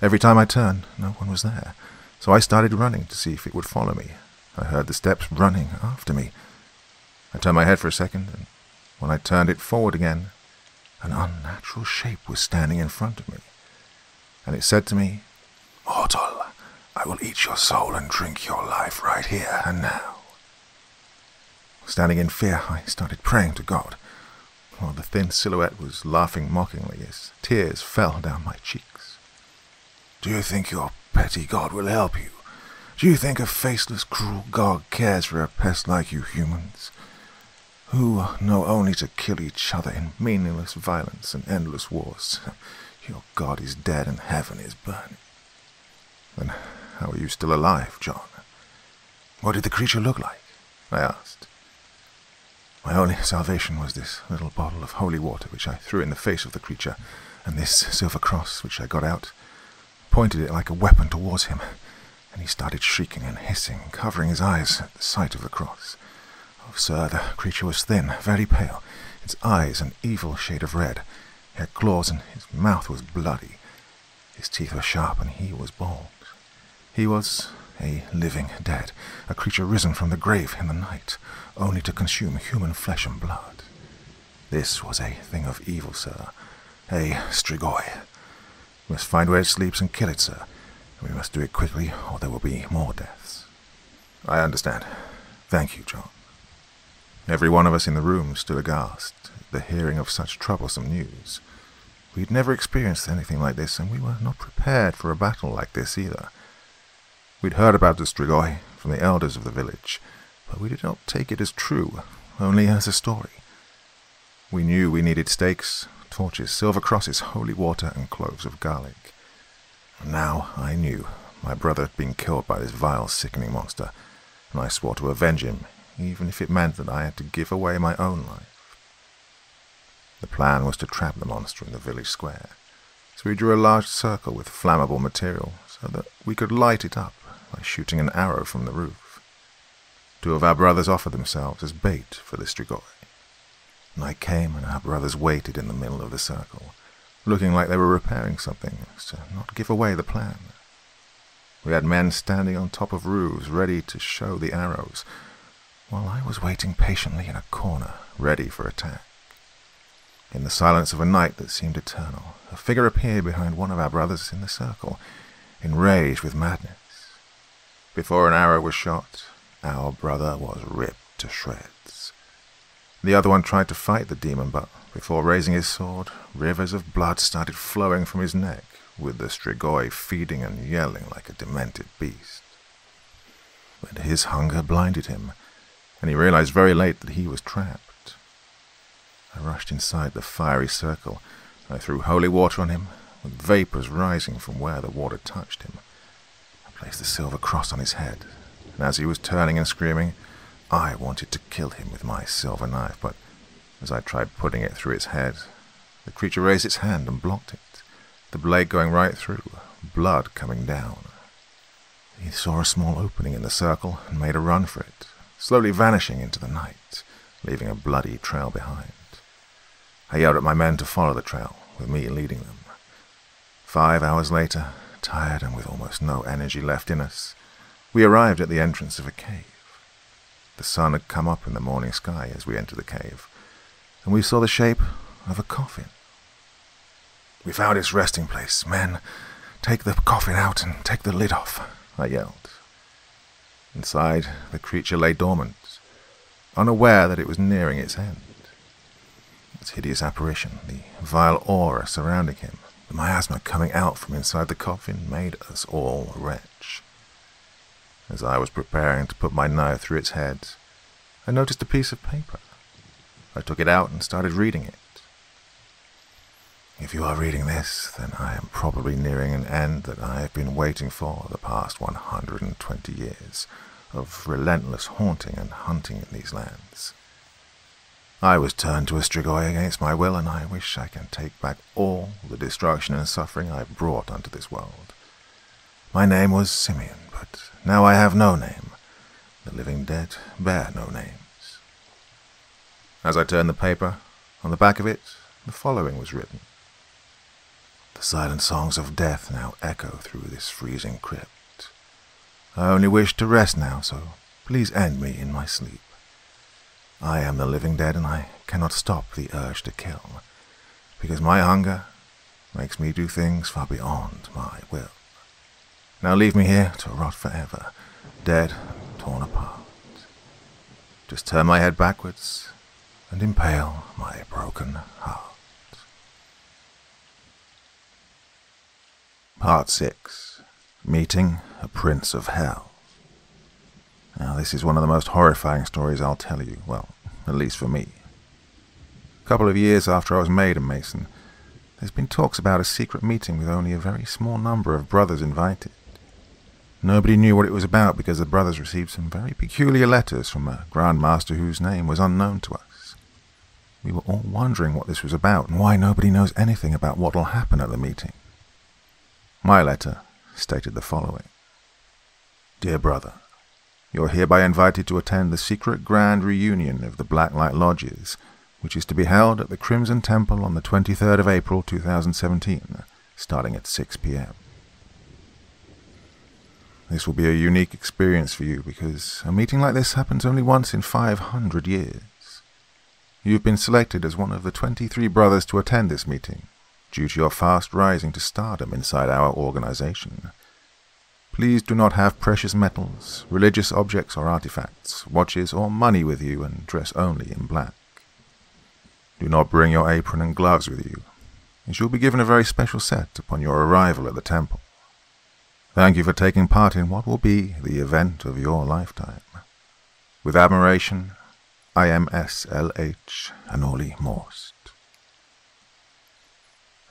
Every time I turned, no one was there, so I started running to see if it would follow me. I heard the steps running after me. I turned my head for a second, and when I turned it forward again, an unnatural shape was standing in front of me, and it said to me, Mortal, I will eat your soul and drink your life right here and now. Standing in fear, I started praying to God, while the thin silhouette was laughing mockingly as tears fell down my cheeks. Do you think your petty God will help you? Do you think a faceless, cruel God cares for a pest like you humans? Who know only to kill each other in meaningless violence and endless wars. Your God is dead and heaven is burning. Then how are you still alive, John? What did the creature look like? I asked. My only salvation was this little bottle of holy water which I threw in the face of the creature, and this silver cross which I got out, pointed it like a weapon towards him and he started shrieking and hissing, covering his eyes at the sight of the cross. Oh, sir, the creature was thin, very pale, its eyes an evil shade of red. He had claws, and his mouth was bloody. His teeth were sharp, and he was bald. He was a living dead, a creature risen from the grave in the night, only to consume human flesh and blood. This was a thing of evil, sir, a strigoi. We must find where it sleeps and kill it, sir. We must do it quickly, or there will be more deaths. I understand. Thank you, John. Every one of us in the room stood aghast at the hearing of such troublesome news. we had never experienced anything like this, and we were not prepared for a battle like this either. We'd heard about the Strigoi from the elders of the village, but we did not take it as true, only as a story. We knew we needed stakes, torches, silver crosses, holy water, and cloves of garlic. Now I knew my brother had been killed by this vile, sickening monster, and I swore to avenge him, even if it meant that I had to give away my own life. The plan was to trap the monster in the village square, so we drew a large circle with flammable material so that we could light it up by shooting an arrow from the roof. Two of our brothers offered themselves as bait for the strigoi. Night came, and our brothers waited in the middle of the circle, looking like they were repairing something, to not give away the plan. We had men standing on top of roofs, ready to show the arrows, while I was waiting patiently in a corner, ready for attack. In the silence of a night that seemed eternal, a figure appeared behind one of our brothers in the circle, enraged with madness. Before an arrow was shot, our brother was ripped to shreds. The other one tried to fight the demon, but before raising his sword, rivers of blood started flowing from his neck, with the strigoi feeding and yelling like a demented beast. But his hunger blinded him, and he realized very late that he was trapped. I rushed inside the fiery circle. I threw holy water on him, with vapors rising from where the water touched him. I placed the silver cross on his head, and as he was turning and screaming, I wanted to kill him with my silver knife, but as I tried putting it through its head, the creature raised its hand and blocked it, the blade going right through, blood coming down. He saw a small opening in the circle and made a run for it, slowly vanishing into the night, leaving a bloody trail behind. I yelled at my men to follow the trail, with me leading them. Five hours later, tired and with almost no energy left in us, we arrived at the entrance of a cave. The sun had come up in the morning sky as we entered the cave, and we saw the shape of a coffin. We found its resting place. Men, take the coffin out and take the lid off, I yelled. Inside, the creature lay dormant, unaware that it was nearing its end. Its hideous apparition, the vile aura surrounding him, the miasma coming out from inside the coffin, made us all retch. As I was preparing to put my knife through its head, I noticed a piece of paper. I took it out and started reading it. If you are reading this, then I am probably nearing an end that I have been waiting for the past 120 years of relentless haunting and hunting in these lands. I was turned to a Strigoi against my will, and I wish I can take back all the destruction and suffering I have brought unto this world. My name was Simeon, now I have no name. The living dead bear no names. As I turned the paper, on the back of it, the following was written. The silent songs of death now echo through this freezing crypt. I only wish to rest now, so please end me in my sleep. I am the living dead, and I cannot stop the urge to kill, because my hunger makes me do things far beyond my will. Now leave me here to rot forever, dead torn apart. Just turn my head backwards and impale my broken heart. Part 6 Meeting a Prince of Hell. Now, this is one of the most horrifying stories I'll tell you, well, at least for me. A couple of years after I was made a Mason, there's been talks about a secret meeting with only a very small number of brothers invited. Nobody knew what it was about because the brothers received some very peculiar letters from a Grand Master whose name was unknown to us. We were all wondering what this was about and why nobody knows anything about what will happen at the meeting. My letter stated the following Dear brother, you are hereby invited to attend the secret grand reunion of the Blacklight Lodges, which is to be held at the Crimson Temple on the 23rd of April 2017, starting at 6 p.m. This will be a unique experience for you because a meeting like this happens only once in 500 years. You've been selected as one of the 23 brothers to attend this meeting, due to your fast rising to stardom inside our organization. Please do not have precious metals, religious objects or artifacts, watches or money with you and dress only in black. Do not bring your apron and gloves with you, as you'll be given a very special set upon your arrival at the temple. Thank you for taking part in what will be the event of your lifetime. With admiration, I am SLH Anoli Morst.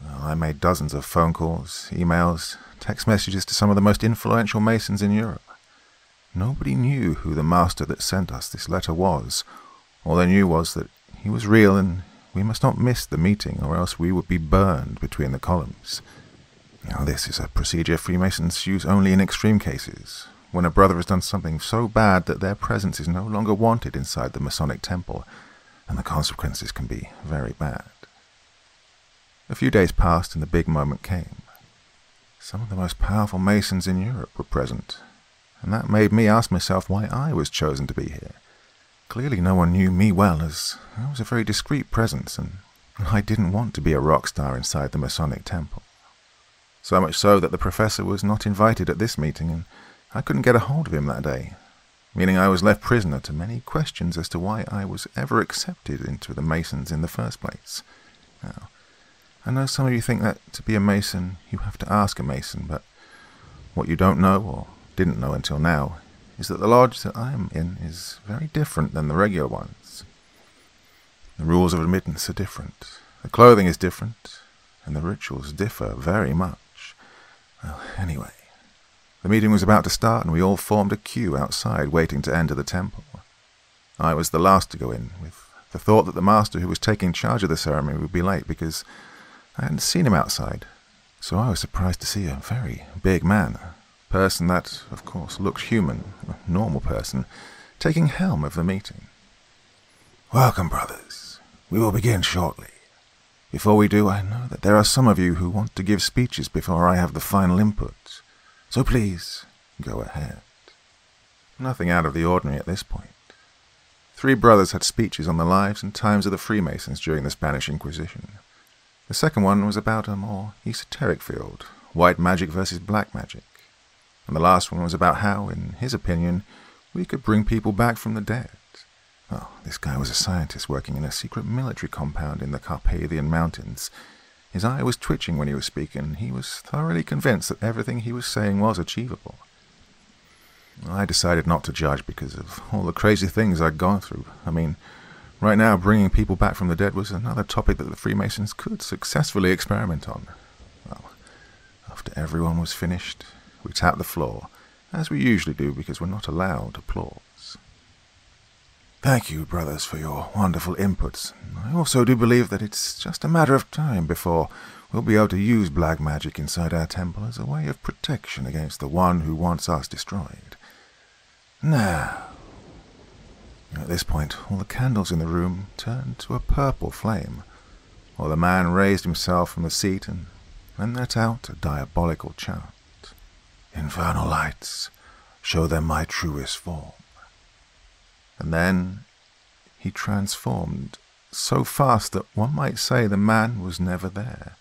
I made dozens of phone calls, emails, text messages to some of the most influential Masons in Europe. Nobody knew who the master that sent us this letter was. All they knew was that he was real and we must not miss the meeting or else we would be burned between the columns. Now, this is a procedure Freemasons use only in extreme cases, when a brother has done something so bad that their presence is no longer wanted inside the Masonic temple, and the consequences can be very bad. A few days passed and the big moment came. Some of the most powerful Masons in Europe were present, and that made me ask myself why I was chosen to be here. Clearly no one knew me well, as I was a very discreet presence, and I didn't want to be a rock star inside the Masonic temple. So much so that the professor was not invited at this meeting, and I couldn't get a hold of him that day, meaning I was left prisoner to many questions as to why I was ever accepted into the Masons in the first place. Now, I know some of you think that to be a Mason, you have to ask a Mason, but what you don't know, or didn't know until now, is that the lodge that I am in is very different than the regular ones. The rules of admittance are different, the clothing is different, and the rituals differ very much. Well, anyway, the meeting was about to start, and we all formed a queue outside waiting to enter the temple. I was the last to go in, with the thought that the master who was taking charge of the ceremony would be late because I hadn't seen him outside, so I was surprised to see a very big man, a person that, of course, looked human, a normal person, taking helm of the meeting. Welcome, brothers. We will begin shortly. Before we do, I know that there are some of you who want to give speeches before I have the final input, so please go ahead. Nothing out of the ordinary at this point. Three brothers had speeches on the lives and times of the Freemasons during the Spanish Inquisition. The second one was about a more esoteric field, white magic versus black magic. And the last one was about how, in his opinion, we could bring people back from the dead. Well, this guy was a scientist working in a secret military compound in the Carpathian Mountains. His eye was twitching when he was speaking. He was thoroughly convinced that everything he was saying was achievable. I decided not to judge because of all the crazy things I'd gone through. I mean, Right now, bringing people back from the dead was another topic that the Freemasons could successfully experiment on. Well, after everyone was finished, we tapped the floor, as we usually do because we're not allowed applause. Thank you, brothers, for your wonderful inputs. I also do believe that it's just a matter of time before we'll be able to use black magic inside our temple as a way of protection against the one who wants us destroyed. Now, at this point, all the candles in the room turned to a purple flame, while the man raised himself from the seat and then let out a diabolical chant. Infernal lights, show them my truest form. And then he transformed so fast that one might say the man was never there.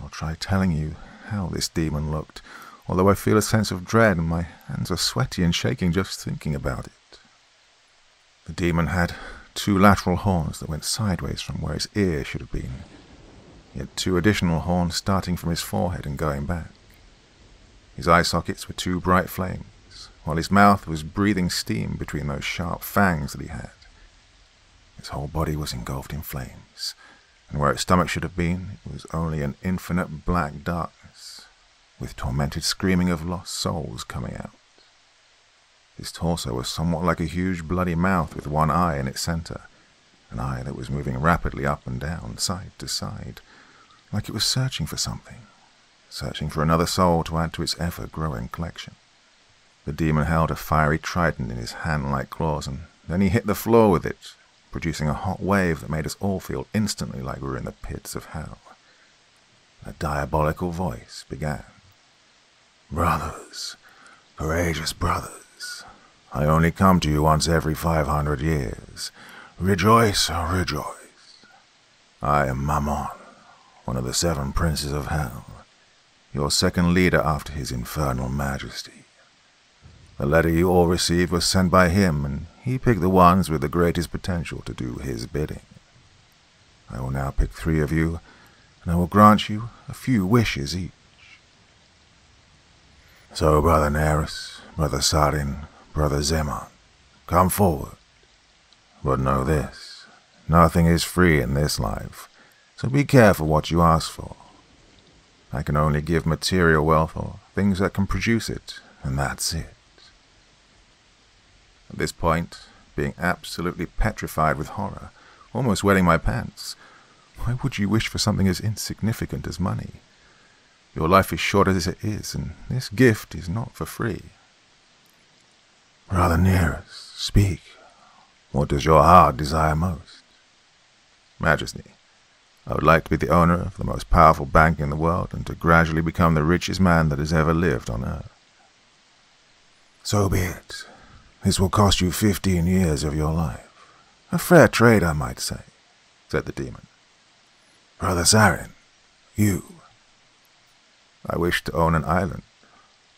I'll try telling you how this demon looked, although I feel a sense of dread and my hands are sweaty and shaking just thinking about it. The demon had two lateral horns that went sideways from where his ear should have been. He had two additional horns starting from his forehead and going back. His eye sockets were two bright flames, while his mouth was breathing steam between those sharp fangs that he had. His whole body was engulfed in flames, and where its stomach should have been, it was only an infinite black darkness, with tormented screaming of lost souls coming out. His torso was somewhat like a huge bloody mouth with one eye in its center, an eye that was moving rapidly up and down, side to side, like it was searching for something, searching for another soul to add to its ever-growing collection. The demon held a fiery trident in his hand-like claws, and then he hit the floor with it, producing a hot wave that made us all feel instantly like we were in the pits of hell. A diabolical voice began. Brothers, courageous brothers, I only come to you once every five hundred years. Rejoice, oh, rejoice. I am Mammon, one of the seven princes of hell, your second leader after his infernal majesty. The letter you all received was sent by him, and he picked the ones with the greatest potential to do his bidding. I will now pick three of you, and I will grant you a few wishes each. So, Brother Neris, Brother Sarin, Brother Zeman, come forward. But know this, nothing is free in this life, so be careful what you ask for. I can only give material wealth or things that can produce it, and that's it. At this point, being absolutely petrified with horror, almost wetting my pants, why would you wish for something as insignificant as money? Your life is short as it is, and this gift is not for free. Brother Neris, speak. What does your heart desire most? Majesty, I would like to be the owner of the most powerful bank in the world and to gradually become the richest man that has ever lived on earth. So be it. This will cost you fifteen years of your life. A fair trade, I might say, said the demon. Brother Sarin, you. I wish to own an island.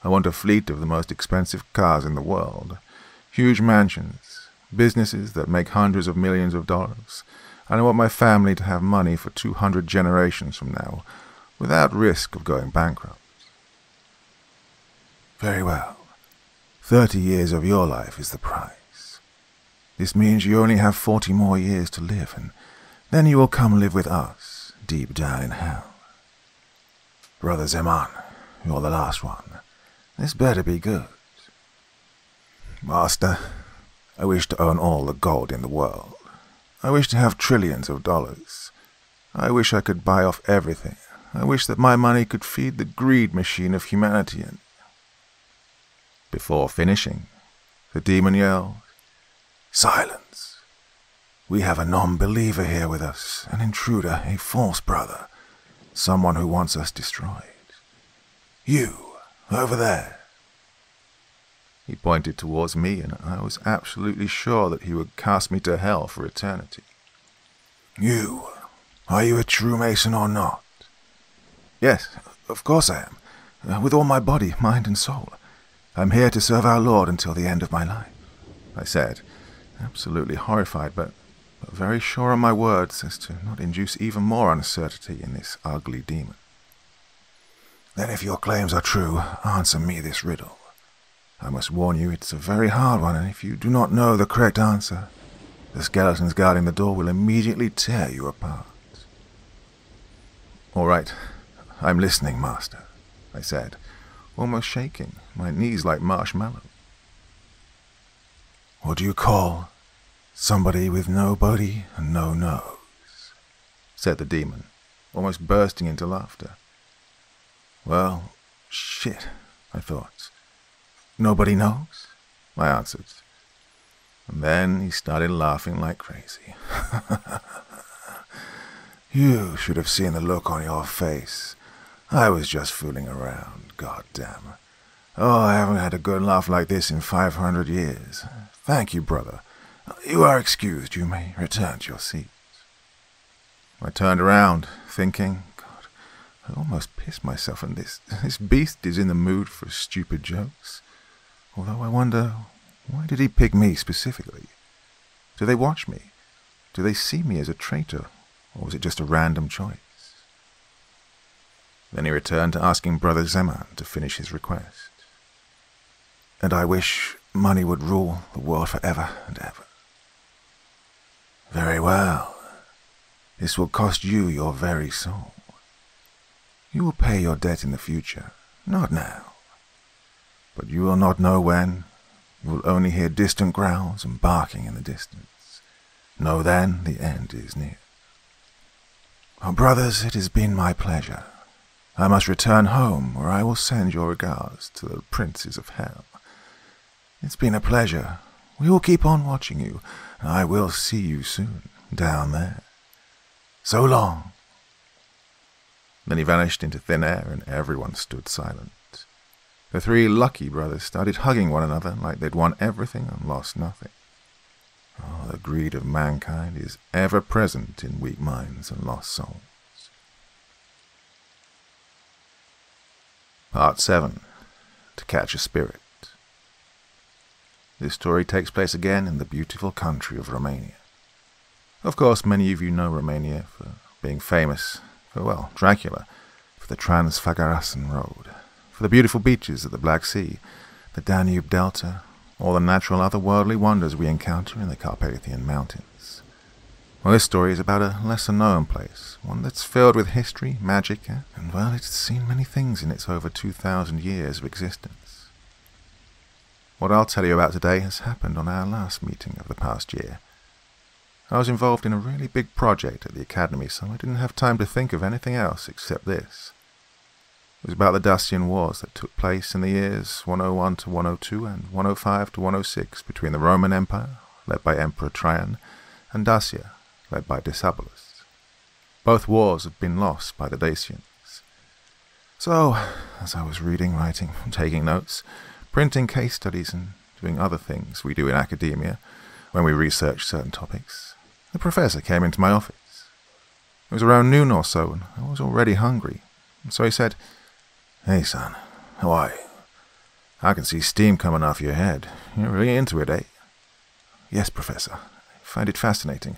I want a fleet of the most expensive cars in the world, huge mansions, businesses that make hundreds of millions of dollars, and I want my family to have money for two hundred generations from now, without risk of going bankrupt. Very well. Thirty years of your life is the price. This means you only have forty more years to live, and then you will come live with us, deep down in hell. Brother Zeman, you're the last one. This better be good. Master, I wish to own all the gold in the world. I wish to have trillions of dollars. I wish I could buy off everything. I wish that my money could feed the greed machine of humanity and before finishing, the demon yelled, Silence! We have a non-believer here with us, an intruder, a false brother, someone who wants us destroyed. You, over there. He pointed towards me, and I was absolutely sure that he would cast me to hell for eternity. You, are you a true Mason or not? Yes, of course I am, uh, with all my body, mind, and soul. I'm here to serve our Lord until the end of my life, I said, absolutely horrified, but, but very sure on my words as to not induce even more uncertainty in this ugly demon. Then if your claims are true, answer me this riddle. I must warn you it's a very hard one, and if you do not know the correct answer, the skeletons guarding the door will immediately tear you apart. All right, I'm listening, Master, I said, almost shaking, my knees like marshmallow. What do you call somebody with no body and no nose? said the demon, almost bursting into laughter. Well, shit, I thought. Nobody knows? I answered. And then he started laughing like crazy. you should have seen the look on your face. I was just fooling around, god damn. Oh, I haven't had a good laugh like this in five hundred years. Thank you, brother. You are excused. You may return to your seats. I turned around, thinking, God, I almost pissed myself, and this, this beast is in the mood for stupid jokes. Although I wonder, why did he pick me specifically? Do they watch me? Do they see me as a traitor, or was it just a random choice? Then he returned to asking Brother Zeman to finish his request. And I wish money would rule the world forever and ever. Very well. This will cost you your very soul. You will pay your debt in the future, not now. But you will not know when. You will only hear distant growls and barking in the distance. Know then the end is near. Oh, brothers, it has been my pleasure. I must return home, where I will send your regards to the princes of hell. It's been a pleasure. We will keep on watching you, and I will see you soon, down there. So long. Then he vanished into thin air, and everyone stood silent. The three lucky brothers started hugging one another like they'd won everything and lost nothing. Oh, the greed of mankind is ever present in weak minds and lost souls. Part 7 To Catch a Spirit. This story takes place again in the beautiful country of Romania. Of course, many of you know Romania for being famous for, well, Dracula, for the Trans-Făgărașan Road, for the beautiful beaches of the Black Sea, the Danube Delta, all the natural otherworldly wonders we encounter in the Carpathian Mountains. Well, this story is about a lesser known place, one that's filled with history, magic, and, well, it's seen many things in its over 2,000 years of existence. What I'll tell you about today has happened on our last meeting of the past year. I was involved in a really big project at the Academy, so I didn't have time to think of anything else except this. It was about the Dacian Wars that took place in the years 101 to 102 and 105 to 106 between the Roman Empire, led by Emperor Trajan, and Dacia, led by Decebalus. Both wars had been lost by the Dacians. So, as I was reading, writing, and taking notes, printing case studies, and doing other things we do in academia when we research certain topics, the professor came into my office. It was around noon or so, and I was already hungry. So he said, Hey, son, how are you? I can see steam coming off your head. You're really into it, eh? Yes, Professor. I find it fascinating.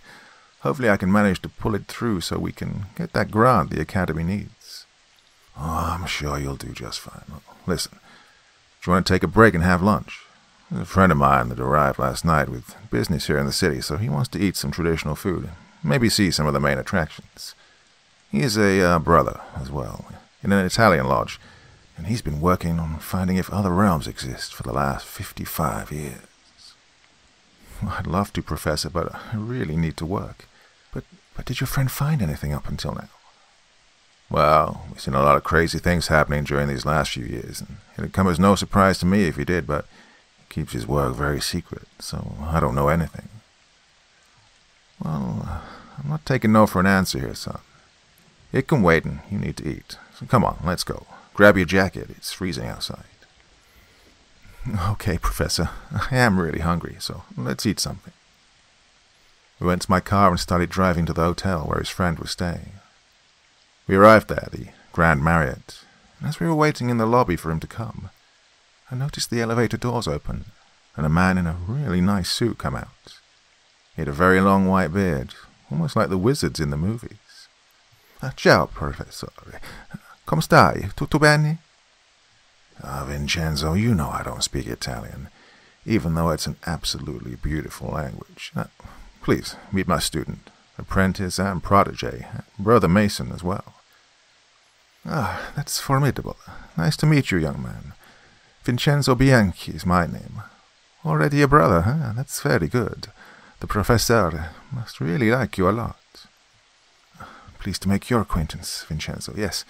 Hopefully I can manage to pull it through so we can get that grant the Academy needs. Oh, I'm sure you'll do just fine. Listen, you want to take a break and have lunch? A friend of mine that arrived last night with business here in the city, so he wants to eat some traditional food. And maybe see some of the main attractions. He is a uh, brother as well, in an Italian lodge, and he's been working on finding if other realms exist for the last 55 years. I'd love to, Professor, but I really need to work. But, But did your friend find anything up until now? Well, we've seen a lot of crazy things happening during these last few years, and it'd come as no surprise to me if he did, but he keeps his work very secret, so I don't know anything. Well, I'm not taking no for an answer here, son. It can wait, and you need to eat. So come on, let's go. Grab your jacket. It's freezing outside. Okay, Professor. I am really hungry, so let's eat something. We went to my car and started driving to the hotel where his friend was staying. We arrived there, the Grand Marriott, and as we were waiting in the lobby for him to come, I noticed the elevator doors open and a man in a really nice suit come out. He had a very long white beard, almost like the wizards in the movies. Uh, ciao, professore. Come stai? Tutto bene? Ah, Vincenzo, you know I don't speak Italian, even though it's an absolutely beautiful language. Uh, Please, meet my student, apprentice and protege, Brother Mason as well. Ah, that's formidable. Nice to meet you, young man. Vincenzo Bianchi is my name. Already a brother, huh? That's very good. The professor must really like you a lot. Pleased to make your acquaintance, Vincenzo. Yes,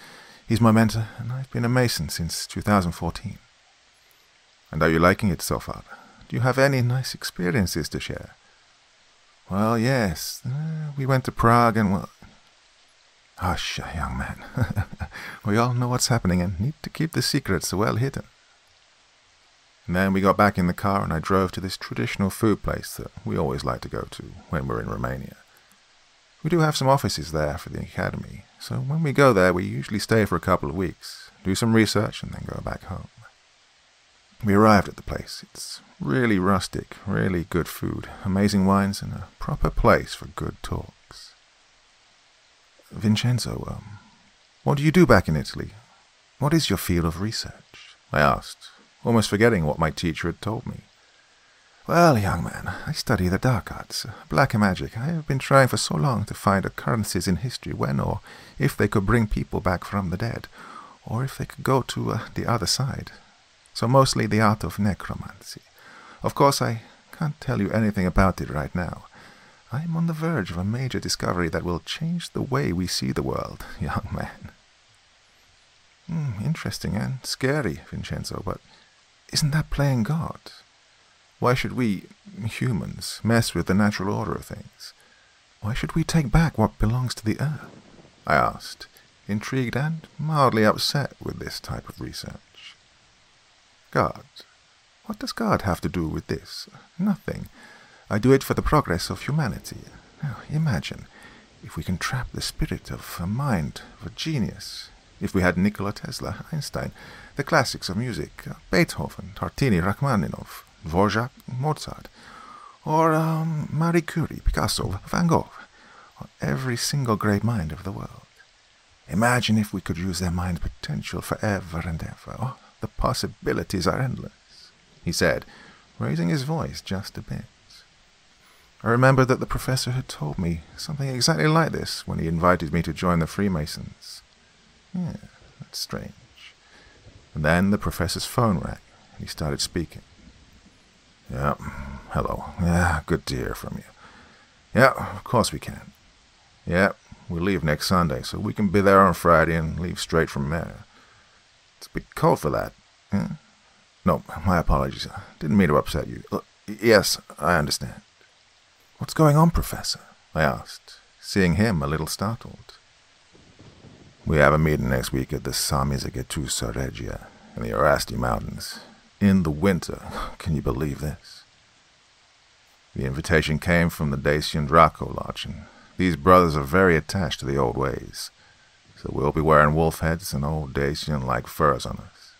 he's my mentor, and I've been a Mason since 2014. And are you liking it so far? Do you have any nice experiences to share? Well, yes. Uh, we went to Prague and, well. Hush, young man. we all know what's happening and need to keep the secrets well hidden. And then we got back in the car and I drove to this traditional food place that we always like to go to when we're in Romania. We do have some offices there for the academy, so when we go there, we usually stay for a couple of weeks, do some research, and then go back home. We arrived at the place. It's really rustic, really good food, amazing wines, and a proper place for good talks. Vincenzo, um, what do you do back in Italy? What is your field of research? I asked, almost forgetting what my teacher had told me. Well, young man, I study the dark arts, black magic. I have been trying for so long to find occurrences in history when or if they could bring people back from the dead, or if they could go to uh, the other side. So mostly the art of necromancy. Of course, I can't tell you anything about it right now. I am on the verge of a major discovery that will change the way we see the world, young man. Hmm, interesting and scary, Vincenzo, but isn't that playing God? Why should we, humans, mess with the natural order of things? Why should we take back what belongs to the earth? I asked, intrigued and mildly upset with this type of research. God. What does God have to do with this? Nothing. I do it for the progress of humanity. Now, imagine if we can trap the spirit of a mind, of a genius. If we had Nikola Tesla, Einstein, the classics of music, Beethoven, Tartini, Rachmaninoff, Dvorak, Mozart, or um, Marie Curie, Picasso, Van Gogh, or every single great mind of the world. Imagine if we could use their mind potential forever and ever. Oh, the possibilities are endless, he said, raising his voice just a bit. I remember that the professor had told me something exactly like this when he invited me to join the Freemasons. Yeah, that's strange. And then the professor's phone rang, and he started speaking. Yeah, hello. Yeah, good to hear from you. Yeah, of course we can. Yeah, we leave next Sunday, so we can be there on Friday and leave straight from there. It's a bit cold for that. Yeah? No, my apologies. I didn't mean to upset you. Uh, Look, yes, I understand. What's going on, Professor? I asked, seeing him a little startled. We have a meeting next week at the Sarmizegetusa Regia in the Orăștie Mountains in the winter. Can you believe this? The invitation came from the Dacian Draco Lodge, and these brothers are very attached to the old ways, so we'll be wearing wolf heads and old Dacian-like furs on us.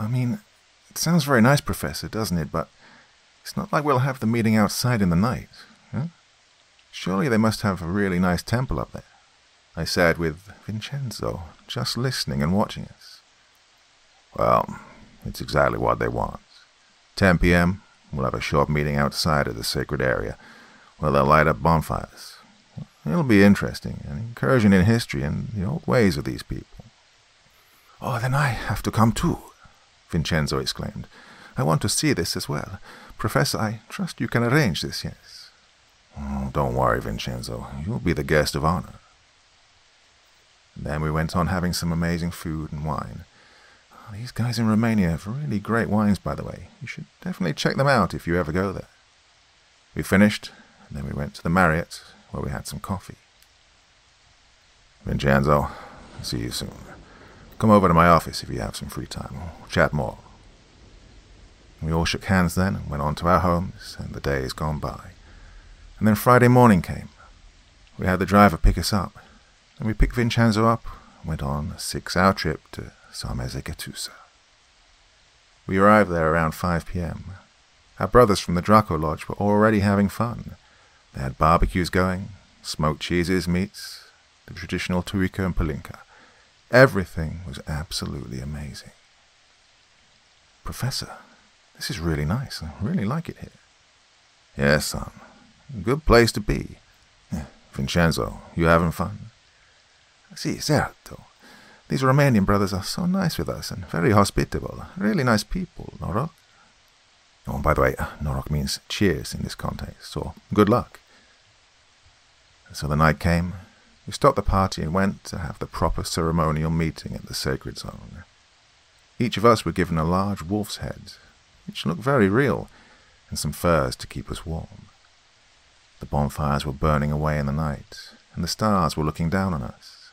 I mean, it sounds very nice, Professor, doesn't it? But it's not like we'll have the meeting outside in the night. Huh? Surely they must have a really nice temple up there. I said with Vincenzo, just listening and watching us. Well, it's exactly what they want. 10 p.m., we'll have a short meeting outside of the sacred area where they'll light up bonfires. It'll be interesting, an incursion in history and the old ways of these people. Oh, then I have to come too, Vincenzo exclaimed. I want to see this as well. Professor, I trust you can arrange this, yes? Oh, don't worry, Vincenzo. You'll be the guest of honor. Then we went on having some amazing food and wine. Ah, these guys in Romania have really great wines, by the way. You should definitely check them out if you ever go there. We finished, and then we went to the Marriott, where we had some coffee. Vincenzo, see you soon. Come over to my office if you have some free time. We'll chat more. We all shook hands then and went on to our homes, and the days gone by. And then Friday morning came. We had the driver pick us up, and we picked Vincenzo up and went on a six-hour trip to Sarmizegetusa. We arrived there around 5 p.m. Our brothers from the Draco Lodge were already having fun. They had barbecues going, smoked cheeses, meats, the traditional turika and palinka. Everything was absolutely amazing. Professor, this is really nice. I really like it here. Yes, son. Good place to be. Vincenzo, you having fun? Si, certo. These Romanian brothers are so nice with us and very hospitable. Really nice people, Noroc. Oh, by the way, uh, Noroc means cheers in this context, so good luck. So the night came. We stopped the party and went to have the proper ceremonial meeting at the sacred zone. Each of us were given a large wolf's head, which looked very real, and some furs to keep us warm. The bonfires were burning away in the night, and the stars were looking down on us.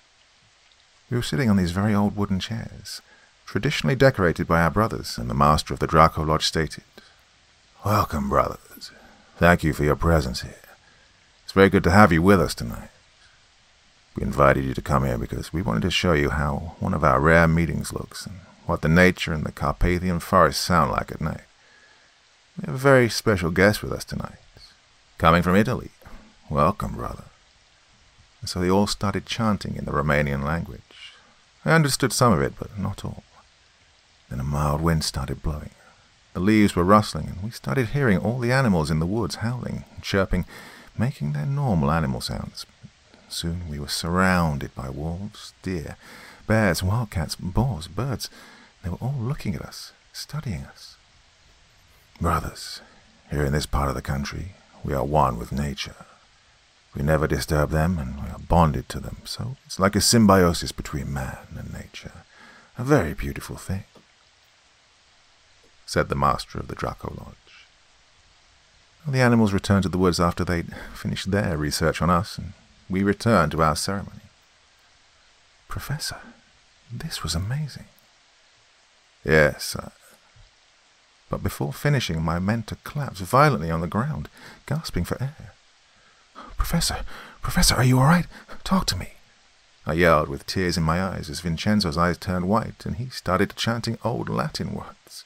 We were sitting on these very old wooden chairs, traditionally decorated by our brothers, and the master of the Draco Lodge stated, Welcome, brothers. Thank you for your presence here. It's very good to have you with us tonight. We invited you to come here because we wanted to show you how one of our rare meetings looks and what the nature and the Carpathian forest sound like at night. We have a very special guest with us tonight, coming from Italy. Welcome, brother. And so they all started chanting in the Romanian language. I understood some of it, but not all. Then a mild wind started blowing. The leaves were rustling, and we started hearing all the animals in the woods howling, chirping, making their normal animal sounds. Soon we were surrounded by wolves, deer, bears, wildcats, boars, birds. They were all looking at us, studying us. Brothers, here in this part of the country, we are one with nature. We never disturb them, and we are bonded to them, so it's like a symbiosis between man and nature. A very beautiful thing, said the master of the Draco Lodge. The animals returned to the woods after they'd finished their research on us, and we returned to our ceremony. Professor, this was amazing. Yes. But before finishing, my mentor collapsed violently on the ground, gasping for air. Professor, Professor, are you all right? Talk to me. I yelled with tears in my eyes as Vincenzo's eyes turned white and he started chanting old Latin words.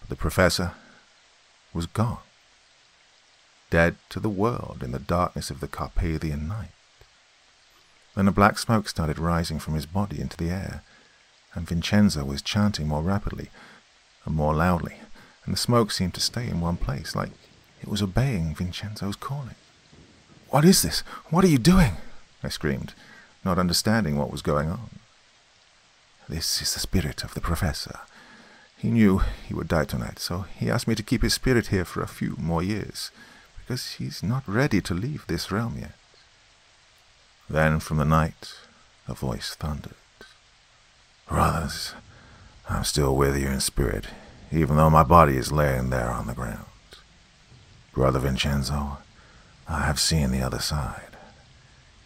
But the professor was gone, dead to the world in the darkness of the Carpathian night. Then a black smoke started rising from his body into the air, and Vincenzo was chanting more rapidly and more loudly, and the smoke seemed to stay in one place, like it was obeying Vincenzo's calling. What is this? What are you doing? I screamed, not understanding what was going on. This is the spirit of the professor. He knew he would die tonight, so he asked me to keep his spirit here for a few more years, because he's not ready to leave this realm yet. Then from the night, a voice thundered. Brothers, I'm still with you in spirit, even though my body is laying there on the ground. Brother Vincenzo, I have seen the other side.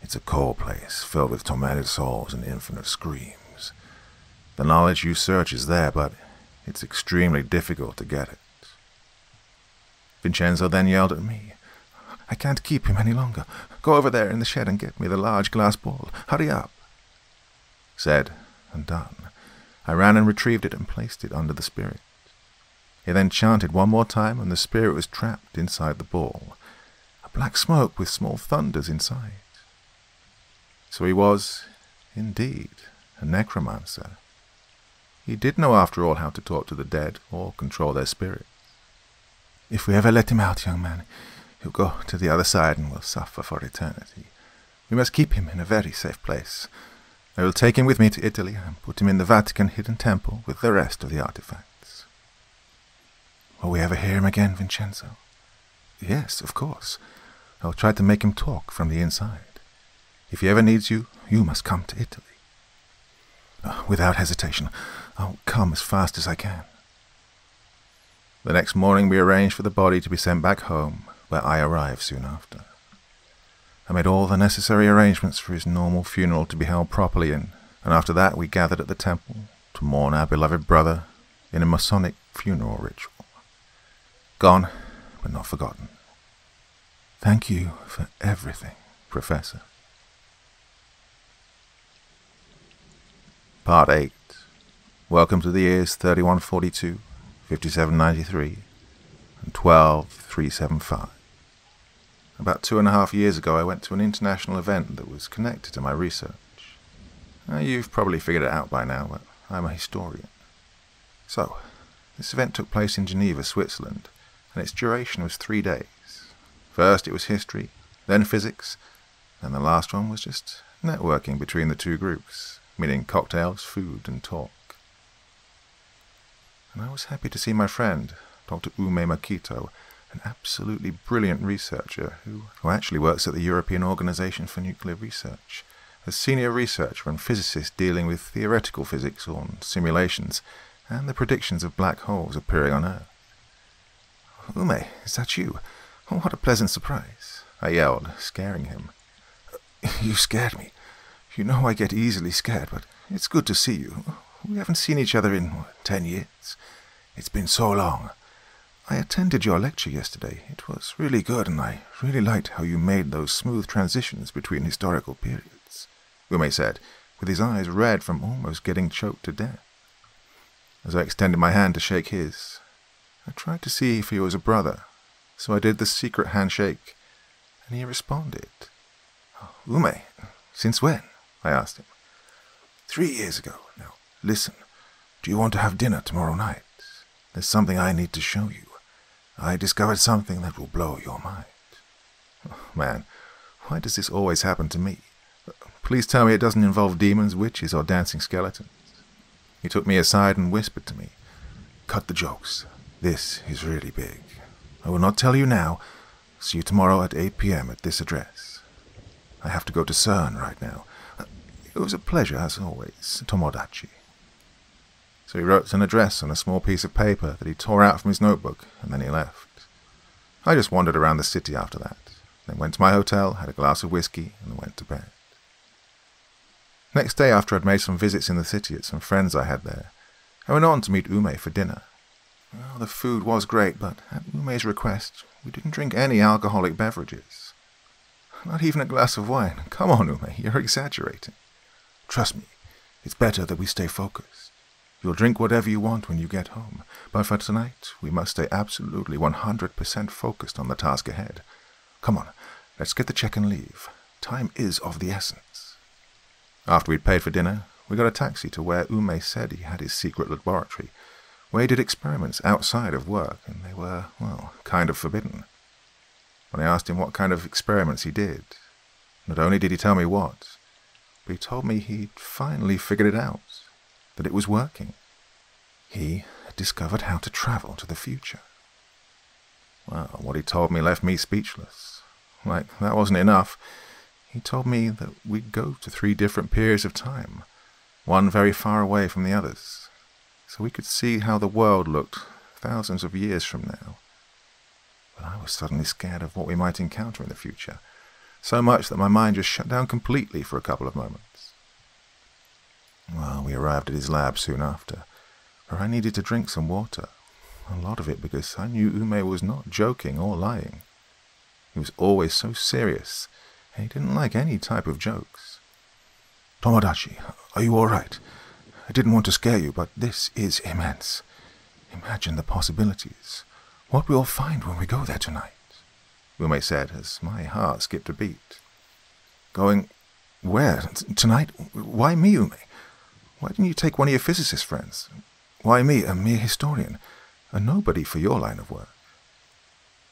It's a cold place, filled with tormented souls and infinite screams. The knowledge you search is there, but it's extremely difficult to get it. Vincenzo then yelled at me. I can't keep him any longer. Go over there in the shed and get me the large glass ball. Hurry up. Said and done. I ran and retrieved it and placed it under the spirit. He then chanted one more time, and the spirit was trapped inside the ball. A black smoke with small thunders inside. So he was, indeed, a necromancer. He did know, after all, how to talk to the dead or control their spirits. If we ever let him out, young man, he'll go to the other side and will suffer for eternity. We must keep him in a very safe place. I will take him with me to Italy and put him in the Vatican hidden temple with the rest of the artifacts. Will we ever hear him again, Vincenzo? Yes, of course. I'll try to make him talk from the inside. If he ever needs you, you must come to Italy. Uh, without hesitation, I'll come as fast as I can. The next morning we arranged for the body to be sent back home, where I arrived soon after. I made all the necessary arrangements for his normal funeral to be held properly, and, and after that we gathered at the temple to mourn our beloved brother in a Masonic funeral ritual. Gone, but not forgotten. Thank you for everything, Professor. Part 8 Welcome to the years 3142, 5793, and 12375. About two and a half years ago, I went to an international event that was connected to my research. Now, you've probably figured it out by now, but I'm a historian. So, this event took place in Geneva, Switzerland, and its duration was three days. First, it was history, then physics, and the last one was just networking between the two groups, meaning cocktails, food, and talk. And I was happy to see my friend, Dr. Ume Makito, an absolutely brilliant researcher who, who actually works at the European Organization for Nuclear Research, a senior researcher and physicist dealing with theoretical physics on simulations and the predictions of black holes appearing on Earth. Ume, is that you? What a pleasant surprise, I yelled, scaring him. You scared me. You know I get easily scared, but it's good to see you. We haven't seen each other in what, ten years. It's been so long. I attended your lecture yesterday. It was really good, and I really liked how you made those smooth transitions between historical periods, Ume said, with his eyes red from almost getting choked to death. As I extended my hand to shake his, I tried to see if he was a brother, so I did the secret handshake, and he responded. Oh, Ume, since when? I asked him. Three years ago. Now, listen, do you want to have dinner tomorrow night? There's something I need to show you. I discovered something that will blow your mind. Oh, man, why does this always happen to me? Please tell me it doesn't involve demons, witches, or dancing skeletons. He took me aside and whispered to me, Cut the jokes. This is really big. I will not tell you now. See you tomorrow at 8 p.m. at this address. I have to go to CERN right now. It was a pleasure, as always, Tomodachi. So he wrote an address on a small piece of paper that he tore out from his notebook, and then he left. I just wandered around the city after that, then went to my hotel, had a glass of whiskey, and went to bed. Next day, after I'd made some visits in the city at some friends I had there, I went on to meet Ume for dinner. Well, the food was great, but at Ume's request, we didn't drink any alcoholic beverages. Not even a glass of wine. Come on, Ume, you're exaggerating. Trust me, it's better that we stay focused. You'll drink whatever you want when you get home, but for tonight, we must stay absolutely 100% focused on the task ahead. Come on, let's get the check and leave. Time is of the essence. After we'd paid for dinner, we got a taxi to where Ume said he had his secret laboratory, where he did experiments outside of work, and they were, well, kind of forbidden. When I asked him what kind of experiments he did, not only did he tell me what, but he told me he'd finally figured it out that it was working. He had discovered how to travel to the future. Well, what he told me left me speechless. Like, that wasn't enough. He told me that we'd go to three different periods of time, one very far away from the others, so we could see how the world looked thousands of years from now. But I was suddenly scared of what we might encounter in the future, so much that my mind just shut down completely for a couple of moments. Well, we arrived at his lab soon after, where I needed to drink some water. A lot of it because I knew Ume was not joking or lying. He was always so serious, and he didn't like any type of jokes. Tomodachi, are you all right? I didn't want to scare you, but this is immense. Imagine the possibilities. What we'll find when we go there tonight. Ume said as my heart skipped a beat. Going where? T- tonight? Why me, Ume? Why didn't you take one of your physicist friends? Why me, a mere historian, a nobody for your line of work?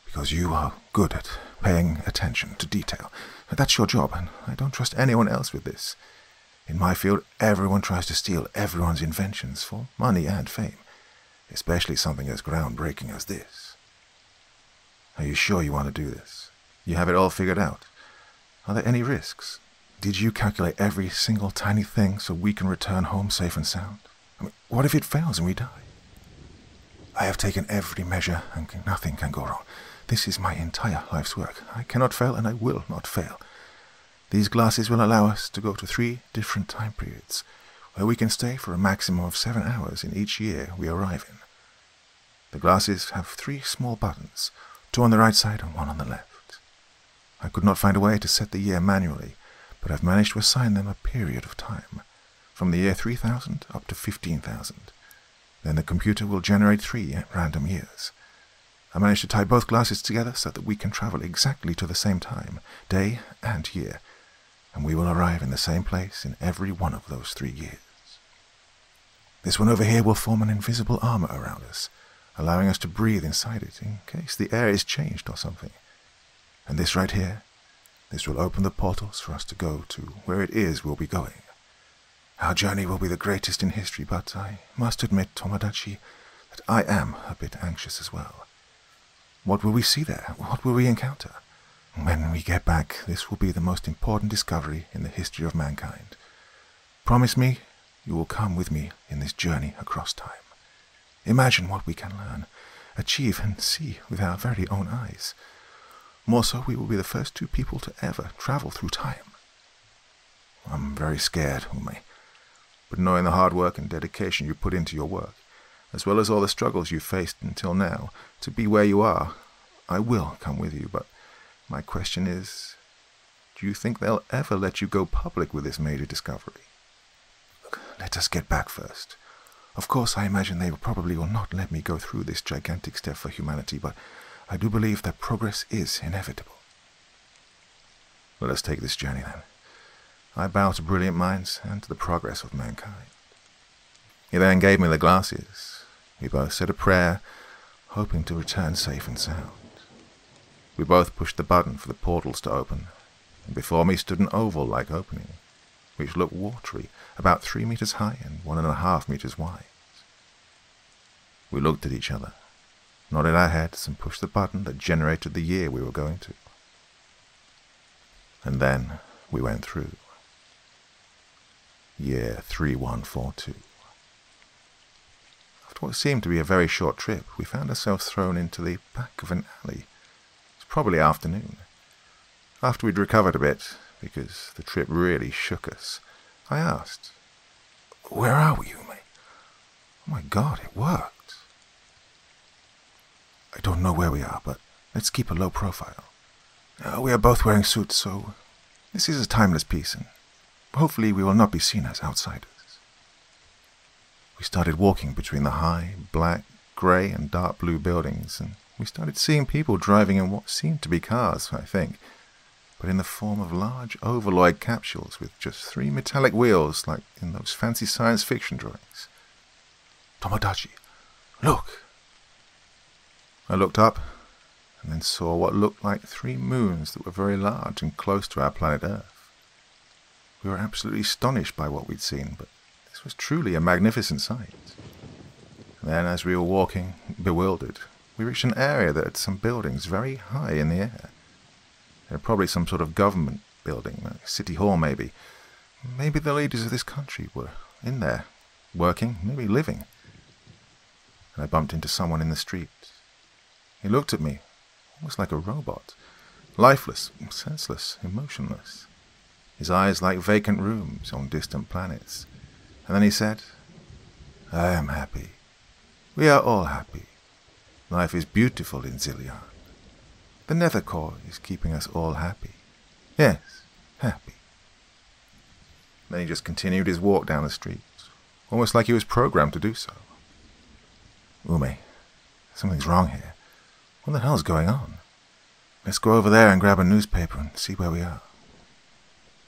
Because you are good at paying attention to detail. That's your job, and I don't trust anyone else with this. In my field, everyone tries to steal everyone's inventions for money and fame, especially something as groundbreaking as this. Are you sure you want to do this? You have it all figured out? Are there any risks? Did you calculate every single tiny thing so we can return home safe and sound? I mean, what if it fails and we die? I have taken every measure and nothing can go wrong. This is my entire life's work. I cannot fail and I will not fail. These glasses will allow us to go to three different time periods, where we can stay for a maximum of seven hours in each year we arrive in. The glasses have three small buttons, two on the right side and one on the left. I could not find a way to set the year manually, but I've managed to assign them a period of time, from the year 3000 up to 15,000. Then the computer will generate three random years. I managed to tie both glasses together so that we can travel exactly to the same time, day and year, and we will arrive in the same place in every one of those three years. This one over here will form an invisible armor around us, allowing us to breathe inside it in case the air is changed or something. And this right here this will open the portals for us to go to where it is we'll be going. Our journey will be the greatest in history, but I must admit, Tomodachi, that I am a bit anxious as well. What will we see there? What will we encounter? When we get back, this will be the most important discovery in the history of mankind. Promise me you will come with me in this journey across time. Imagine what we can learn, achieve, and see with our very own eyes. More so, we will be the first two people to ever travel through time. I'm very scared, Ume. but knowing the hard work and dedication you put into your work, as well as all the struggles you've faced until now, to be where you are, I will come with you, but my question is, do you think they'll ever let you go public with this major discovery? Look, let us get back first. Of course, I imagine they probably will not let me go through this gigantic step for humanity, but I do believe that progress is inevitable. Let us take this journey then. I bow to brilliant minds and to the progress of mankind. He then gave me the glasses. We both said a prayer, hoping to return safe and sound. We both pushed the button for the portals to open, and before me stood an oval-like opening, which looked watery, about three meters high and one and a half meters wide. We looked at each other, nodded our heads, and pushed the button that generated the year we were going to. And then we went through. Year 3142. After what seemed to be a very short trip, we found ourselves thrown into the back of an alley. It was probably afternoon. After we'd recovered a bit, because the trip really shook us, I asked, Where are we, Ume? Oh my god, it worked. I don't know where we are, but let's keep a low profile. Uh, we are both wearing suits, so this is a timeless piece, and hopefully we will not be seen as outsiders. We started walking between the high, black, grey, and dark blue buildings, and we started seeing people driving in what seemed to be cars, I think, but in the form of large ovaloid capsules with just three metallic wheels like in those fancy science fiction drawings. Tomodachi, look! I looked up and then saw what looked like three moons that were very large and close to our planet Earth. We were absolutely astonished by what we'd seen, but this was truly a magnificent sight. then, as we were walking, bewildered, we reached an area that had some buildings very high in the air. They were probably some sort of government building, a city hall maybe. Maybe the leaders of this country were in there, working, maybe living. And I bumped into someone in the street. He looked at me, almost like a robot, lifeless, senseless, emotionless. His eyes like vacant rooms on distant planets. And then he said, I am happy. We are all happy. Life is beautiful in Zillion. The Nethercore is keeping us all happy. Yes, happy. Then he just continued his walk down the street, almost like he was programmed to do so. Ume, something's wrong here. What the hell's going on? Let's go over there and grab a newspaper and see where we are.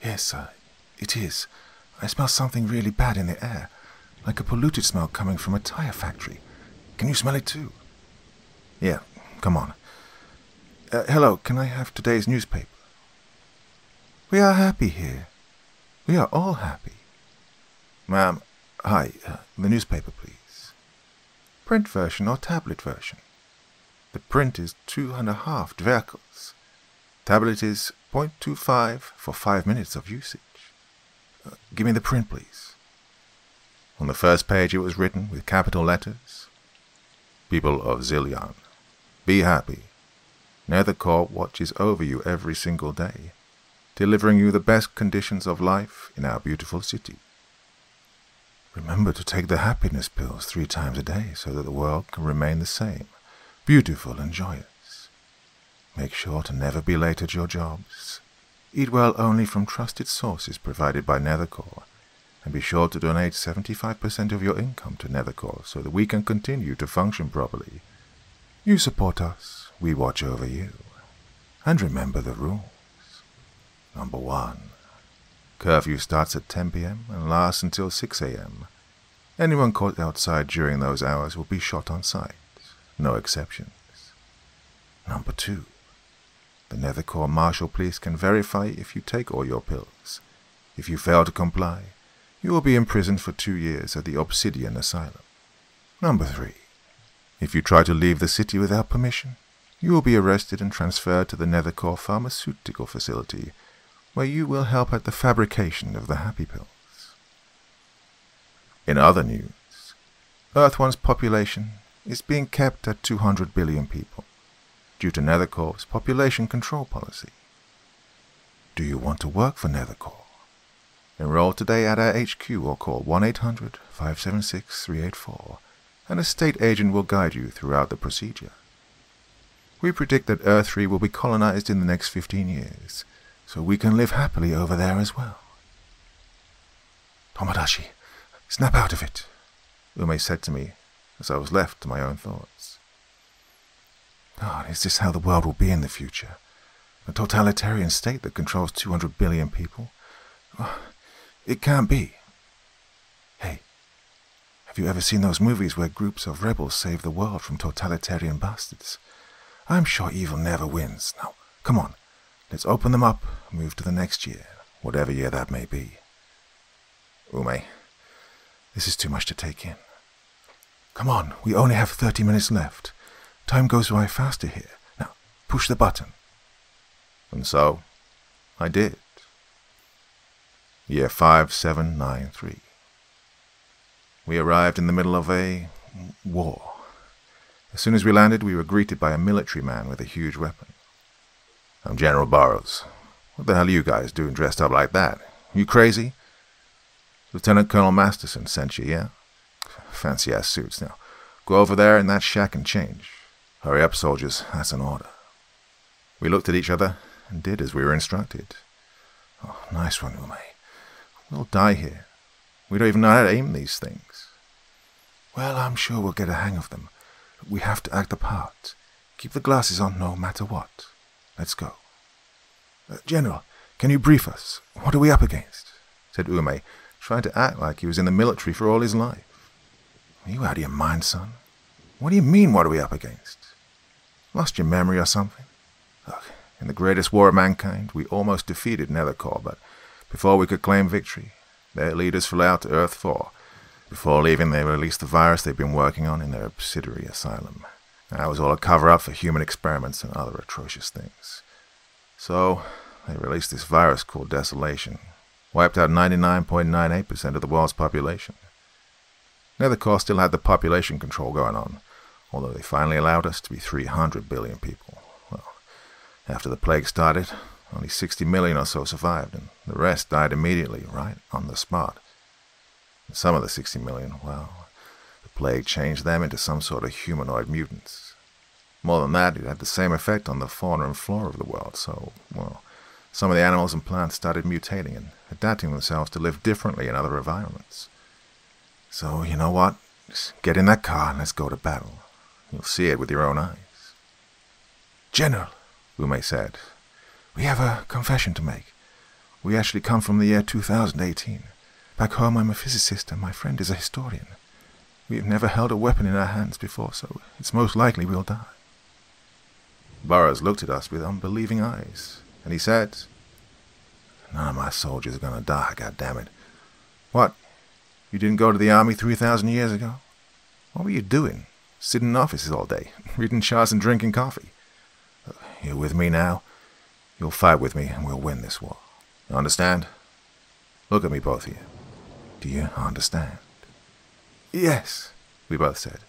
Yes, it is. I smell something really bad in the air, like a polluted smell coming from a tire factory. Can you smell it too? Yeah, come on. Uh, hello, can I have today's newspaper? We are happy here. We are all happy. Ma'am, hi, uh, the newspaper, please. Print version or tablet version? The print is two and a half dverkels. Tablet is 0.25 for five minutes of usage. Uh, give me the print, please. On the first page it was written with capital letters. People of Zillion, be happy. Nethercore watches over you every single day, delivering you the best conditions of life in our beautiful city. Remember to take the happiness pills three times a day so that the world can remain the same, beautiful and joyous. Make sure to never be late at your jobs. Eat well only from trusted sources provided by Nethercore, and be sure to donate 75% of your income to Nethercore so that we can continue to function properly. You support us, we watch over you. And remember the rules. Number one, curfew starts at 10 p.m. and lasts until 6 a.m. Anyone caught outside during those hours will be shot on sight. No exceptions. Number two, the Nethercore Marshal Police can verify if you take all your pills. If you fail to comply, you will be imprisoned for two years at the Obsidian Asylum. Number three, if you try to leave the city without permission, you will be arrested and transferred to the Nethercore Pharmaceutical Facility, where you will help at the fabrication of the Happy Pills. In other news, Earth One's population is being kept at 200 billion people due to Nethercore's population control policy. Do you want to work for Nethercore? Enroll today at our HQ or call 1 800 576 384, and a state agent will guide you throughout the procedure. We predict that Earth 3 will be colonized in the next 15 years, so we can live happily over there as well. Tomodachi, snap out of it, Ume said to me as I was left to my own thoughts. God, is this how the world will be in the future? A totalitarian state that controls 200 billion people? It can't be. Hey, have you ever seen those movies where groups of rebels save the world from totalitarian bastards? I'm sure evil never wins. Now, come on, let's open them up and move to the next year, whatever year that may be. Ume, this is too much to take in. Come on, we only have 30 minutes left. Time goes by faster here. Now, push the button. And so, I did. Year 5793. We arrived in the middle of a war. As soon as we landed, we were greeted by a military man with a huge weapon. I'm General Burrows. What the hell are you guys doing dressed up like that? You crazy? Lieutenant Colonel Masterson sent you, yeah? Fancy ass suits. Now, go over there in that shack and change. Hurry up, soldiers. That's an order. We looked at each other and did as we were instructed. Oh, nice one, Ume. We'll die here. We don't even know how to aim these things. Well, I'm sure we'll get a hang of them. We have to act the part. Keep the glasses on no matter what. Let's go. Uh, General, can you brief us? What are we up against? said Ume, trying to act like he was in the military for all his life. Are you out of your mind, son? What do you mean, what are we up against? Lost your memory or something? Look, in the greatest war of mankind, we almost defeated Nethercore, but before we could claim victory, their leaders flew out to Earth 4. Before leaving, they released the virus they've been working on in their Obsidian Asylum. That was all a cover-up for human experiments and other atrocious things. So, they released this virus called Desolation. Wiped out 99.98% of the world's population. Nethercore still had the population control going on, although they finally allowed us to be 300 billion people. Well, after the plague started, only 60 million or so survived, and the rest died immediately, right on the spot. And some of the 60 million, well, the plague changed them into some sort of humanoid mutants. More than that, it had the same effect on the fauna and flora of the world, so, well, some of the animals and plants started mutating and adapting themselves to live differently in other environments. So, you know what? Just get in that car and let's go to battle. You'll see it with your own eyes. General, Ume said, we have a confession to make. We actually come from the year 2018. Back home, I'm a physicist and my friend is a historian. We've never held a weapon in our hands before, so it's most likely we'll die. Burrows looked at us with unbelieving eyes, and he said, None of my soldiers are going to die, goddammit. What, you didn't go to the army 3,000 years ago? What were you doing? Sitting in offices all day, reading charts and drinking coffee. Uh, you're with me now. You'll fight with me and we'll win this war. You understand? Look at me, both of you. Do you understand? Yes, we both said.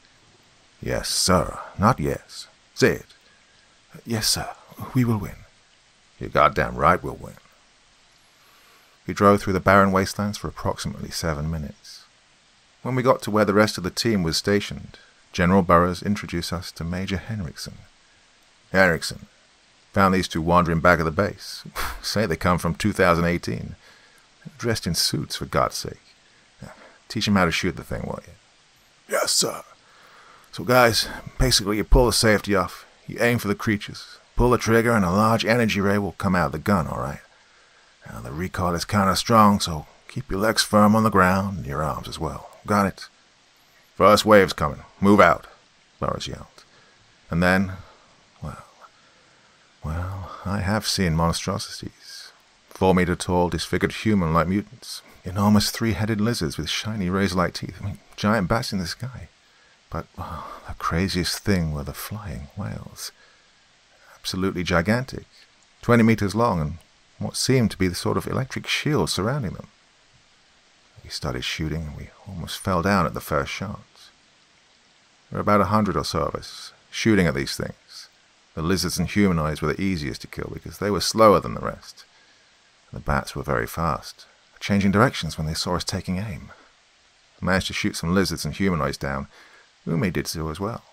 Yes, sir, not yes. Say it. Yes, sir, we will win. You're goddamn right we'll win. We drove through the barren wastelands for approximately seven minutes. When we got to where the rest of the team was stationed, General Burrows introduced us to Major Henriksen. Henriksen, found these two wandering back of the base. Say they come from 2018. Dressed in suits, for God's sake. Teach them how to shoot the thing, will you? Yes, sir. So, guys, basically you pull the safety off, you aim for the creatures, pull the trigger, and a large energy ray will come out of the gun, all right? Now, the recoil is kind of strong, so keep your legs firm on the ground and your arms as well. Got it? First wave's coming. Move out, Burrows yelled. And then, well, well, I have seen monstrosities. Four meter tall, disfigured human like mutants. Enormous three headed lizards with shiny razor like teeth. I mean, giant bats in the sky. But oh, the craziest thing were the flying whales. Absolutely gigantic. Twenty meters long and what seemed to be the sort of electric shield surrounding them. We started shooting, and we almost fell down at the first shots. There were about a hundred or so of us, shooting at these things. The lizards and humanoids were the easiest to kill because they were slower than the rest. The bats were very fast, changing directions when they saw us taking aim. I managed to shoot some lizards and humanoids down. Ume did so as well.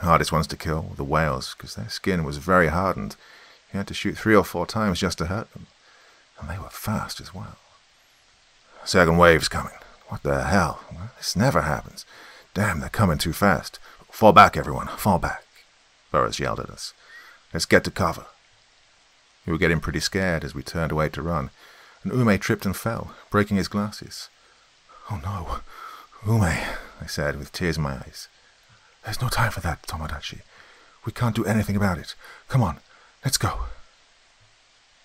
Hardest ones to kill were the whales, because their skin was very hardened. You had to shoot three or four times just to hurt them. And they were fast as well. Second wave's coming. What the hell? This never happens. Damn, they're coming too fast. Fall back, everyone. Fall back. Burrows yelled at us. Let's get to cover. We were getting pretty scared as we turned away to run, and Ume tripped and fell, breaking his glasses. Oh no, Ume, I said with tears in my eyes. There's no time for that, Tomodachi. We can't do anything about it. Come on, let's go.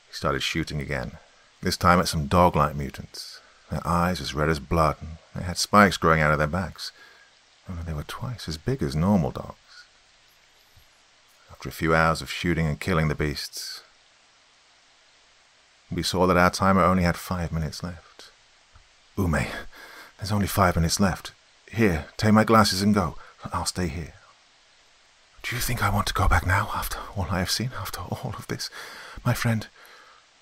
He started shooting again, this time at some dog-like mutants. Their eyes as red as blood, and they had spikes growing out of their backs. Only they were twice as big as normal dogs. After a few hours of shooting and killing the beasts, we saw that our timer only had five minutes left. Ume, there's only five minutes left. Here, take my glasses and go. I'll stay here. Do you think I want to go back now, after all I have seen, after all of this? My friend,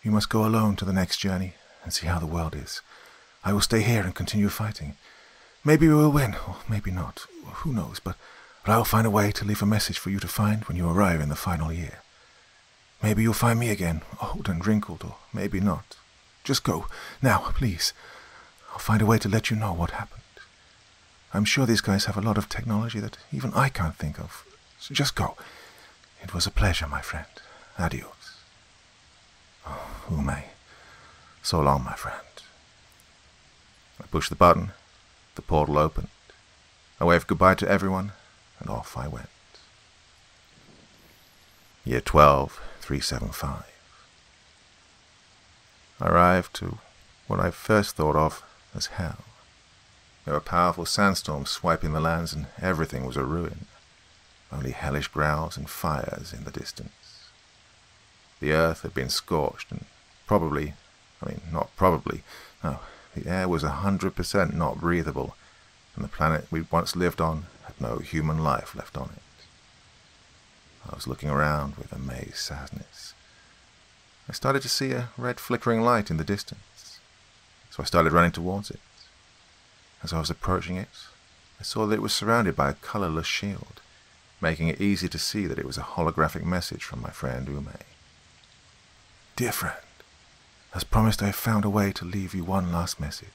you must go alone to the next journey and see how the world is. I will stay here and continue fighting. Maybe we will win, or maybe not. Who knows, but, but I will find a way to leave a message for you to find when you arrive in the final year. Maybe you'll find me again, old and wrinkled, or maybe not. Just go, now, please. I'll find a way to let you know what happened. I'm sure these guys have a lot of technology that even I can't think of. So just go. It was a pleasure, my friend. Adios. Oh, Ume. So long, my friend. I pushed the button. The portal opened. I waved goodbye to everyone, and off I went. Year 12, 375. I arrived to what I first thought of as hell. There were powerful sandstorms swiping the lands, and everything was a ruin. Only hellish growls and fires in the distance. The earth had been scorched, and probably, I mean, not probably, no, the air was a hundred percent not breathable, and the planet we'd once lived on had no human life left on it. I was looking around with amazed sadness. I started to see a red flickering light in the distance, so I started running towards it. As I was approaching it, I saw that it was surrounded by a colorless shield, making it easy to see that it was a holographic message from my friend Ume. Dear friend, as promised I have found a way to leave you one last message.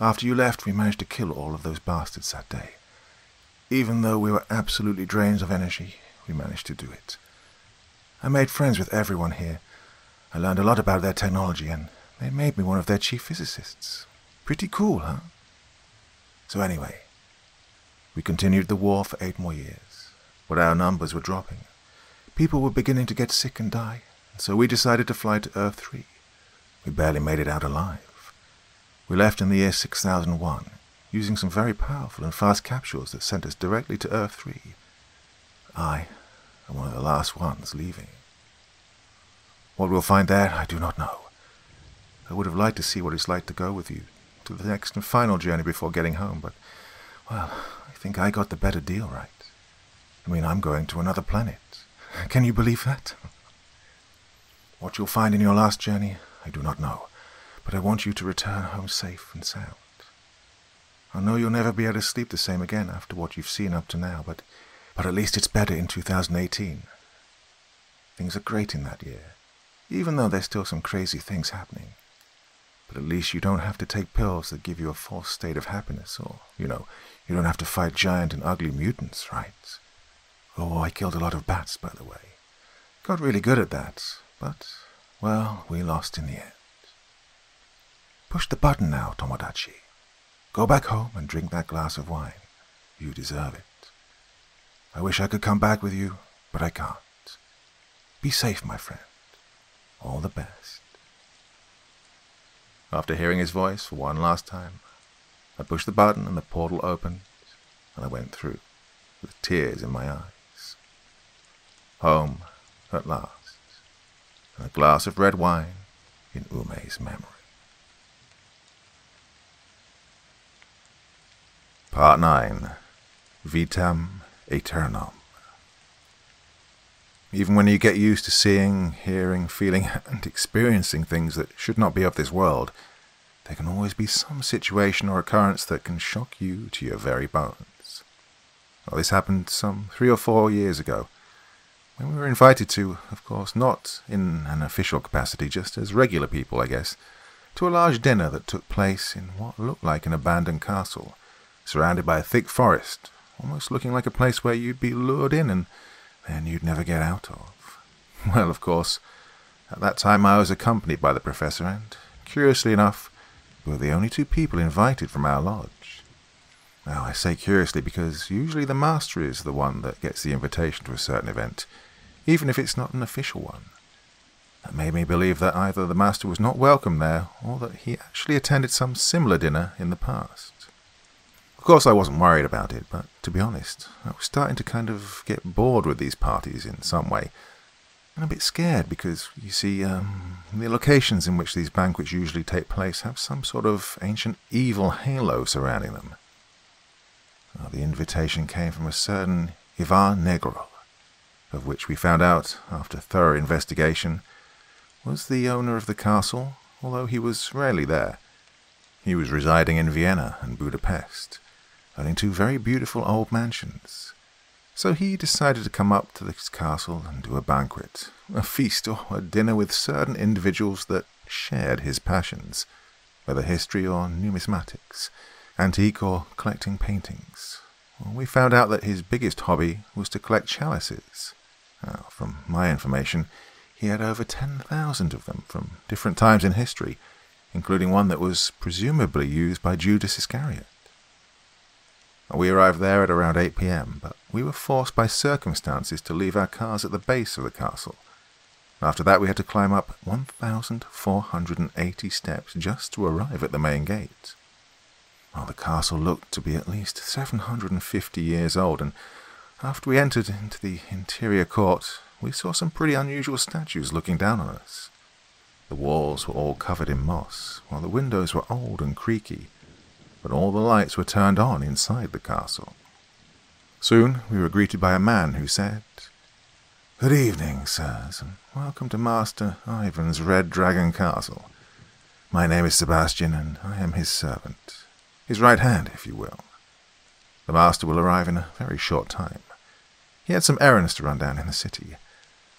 After you left, we managed to kill all of those bastards that day. Even though we were absolutely drained of energy, we managed to do it. I made friends with everyone here. I learned a lot about their technology, and they made me one of their chief physicists. Pretty cool, huh? So anyway, we continued the war for eight more years, but our numbers were dropping. People were beginning to get sick and die, and so we decided to fly to Earth 3. We barely made it out alive. We left in the year 6001, using some very powerful and fast capsules that sent us directly to Earth 3. I am one of the last ones leaving. What we'll find there, I do not know. I would have liked to see what it's like to go with you to the next and final journey before getting home, but, well, I think I got the better deal right. I mean, I'm going to another planet. Can you believe that? What you'll find in your last journey, I do not know, but I want you to return home safe and sound. I know you'll never be able to sleep the same again after what you've seen up to now, but, but at least it's better in 2018. Things are great in that year, even though there's still some crazy things happening. But at least you don't have to take pills that give you a false state of happiness, or, you know, you don't have to fight giant and ugly mutants, right? Oh, I killed a lot of bats, by the way. Got really good at that, but, well, we lost in the end. Push the button now, Tomodachi. Go back home and drink that glass of wine. You deserve it. I wish I could come back with you, but I can't. Be safe, my friend. All the best. After hearing his voice for one last time, I pushed the button and the portal opened, and I went through, with tears in my eyes. Home, at last, a glass of red wine in Ume's memory. Part 9 Vitam Aeternam even when you get used to seeing, hearing, feeling, and experiencing things that should not be of this world, there can always be some situation or occurrence that can shock you to your very bones. Well, this happened some three or four years ago, when we were invited to, of course, not in an official capacity, just as regular people, I guess, to a large dinner that took place in what looked like an abandoned castle, surrounded by a thick forest, almost looking like a place where you'd be lured in and then you'd never get out of. Well, of course, at that time I was accompanied by the professor, and, curiously enough, we were the only two people invited from our lodge. Now, I say curiously because usually the master is the one that gets the invitation to a certain event, even if it's not an official one. That made me believe that either the master was not welcome there, or that he actually attended some similar dinner in the past. Of course, I wasn't worried about it, but to be honest, I was starting to kind of get bored with these parties in some way, and a bit scared because, you see, um, the locations in which these banquets usually take place have some sort of ancient evil halo surrounding them. Well, the invitation came from a certain Ivan Negru, of which we found out, after thorough investigation, was the owner of the castle, although he was rarely there. He was residing in Vienna and Budapest, owning two very beautiful old mansions, so he decided to come up to this castle and do a banquet, a feast or a dinner with certain individuals that shared his passions, whether history or numismatics, antique or collecting paintings. We found out that his biggest hobby was to collect chalices. Now, from my information, he had over 10,000 of them from different times in history, including one that was presumably used by Judas Iscariot. We arrived there at around 8 p.m., but we were forced by circumstances to leave our cars at the base of the castle. After that, we had to climb up 1,480 steps just to arrive at the main gate. Well, the castle looked to be at least 750 years old, and after we entered into the interior court, we saw some pretty unusual statues looking down on us. The walls were all covered in moss, while the windows were old and creaky, but all the lights were turned on inside the castle. Soon we were greeted by a man who said, Good evening, sirs, and welcome to Master Ivan's Red Dragon Castle. My name is Sebastian, and I am his servant, his right hand, if you will. The master will arrive in a very short time. He had some errands to run down in the city.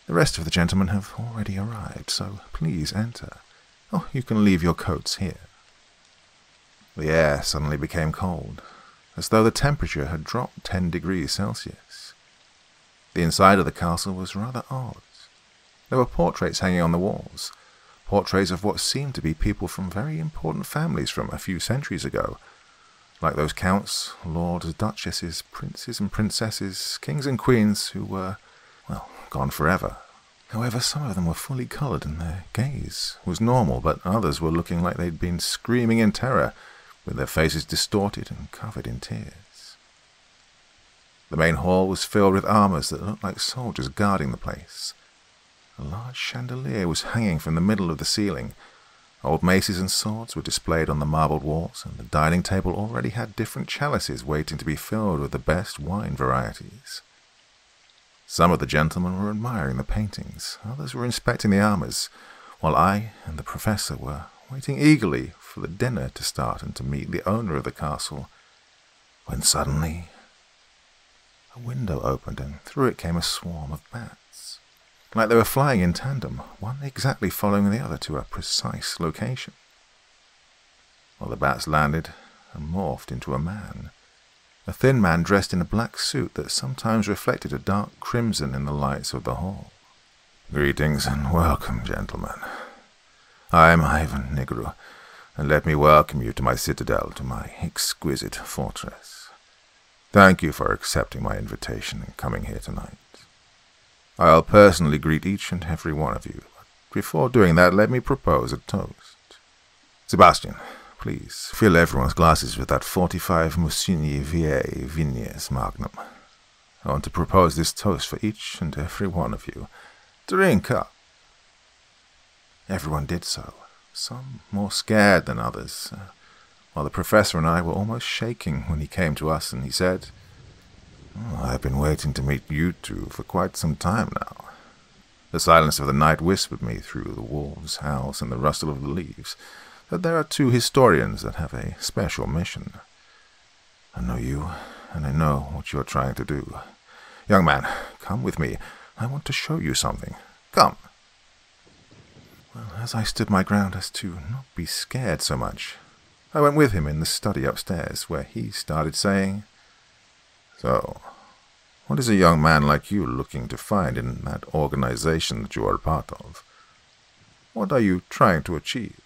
The rest of the gentlemen have already arrived, so please enter. Oh, you can leave your coats here. The air suddenly became cold, as though the temperature had dropped 10 degrees Celsius. The inside of the castle was rather odd. There were portraits hanging on the walls, portraits of what seemed to be people from very important families from a few centuries ago, like those counts, lords, duchesses, princes and princesses, kings and queens who were, well, gone forever. However, some of them were fully coloured and their gaze was normal, but others were looking like they'd been screaming in terror with their faces distorted and covered in tears. The main hall was filled with armors that looked like soldiers guarding the place. A large chandelier was hanging from the middle of the ceiling. Old maces and swords were displayed on the marbled walls, and the dining table already had different chalices waiting to be filled with the best wine varieties. Some of the gentlemen were admiring the paintings, others were inspecting the armors, while I and the professor were waiting eagerly for the dinner to start and to meet the owner of the castle, when suddenly a window opened and through it came a swarm of bats, like they were flying in tandem, one exactly following the other to a precise location. Well, the bats landed and morphed into a man, a thin man dressed in a black suit that sometimes reflected a dark crimson in the lights of the hall. Greetings and welcome, gentlemen. I am Ivan Negru, and let me welcome you to my citadel, to my exquisite fortress. Thank you for accepting my invitation and coming here tonight. I'll personally greet each and every one of you, but before doing that, let me propose a toast. Sebastian, please fill everyone's glasses with that 45 Musigny Vieille Vignes Magnum. I want to propose this toast for each and every one of you. Drink up. Everyone did so some more scared than others, uh, while the professor and I were almost shaking when he came to us and he said, I've been waiting to meet you two for quite some time now. The silence of the night whispered me through the wolves' howls and the rustle of the leaves that there are two historians that have a special mission. I know you, and I know what you're trying to do. Young man, come with me. I want to show you something. Come. Well, as I stood my ground as to not be scared so much, I went with him in the study upstairs, where he started saying, So, what is a young man like you looking to find in that organization that you are a part of? What are you trying to achieve?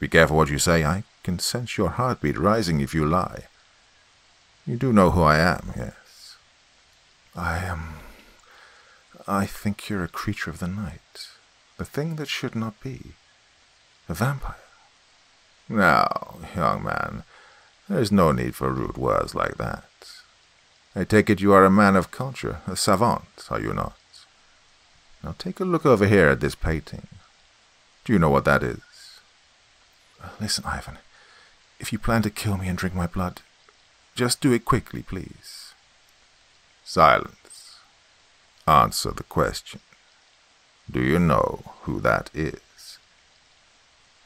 Be careful what you say. I can sense your heartbeat rising if you lie. You do know who I am, yes. I am. I think you're a creature of the night the thing that should not be. A vampire. Now, young man, there is no need for rude words like that. I take it you are a man of culture, a savant, are you not? Now take a look over here at this painting. Do you know what that is? Listen, Ivan, if you plan to kill me and drink my blood, just do it quickly, please. Silence. Answer the question. Do you know who that is?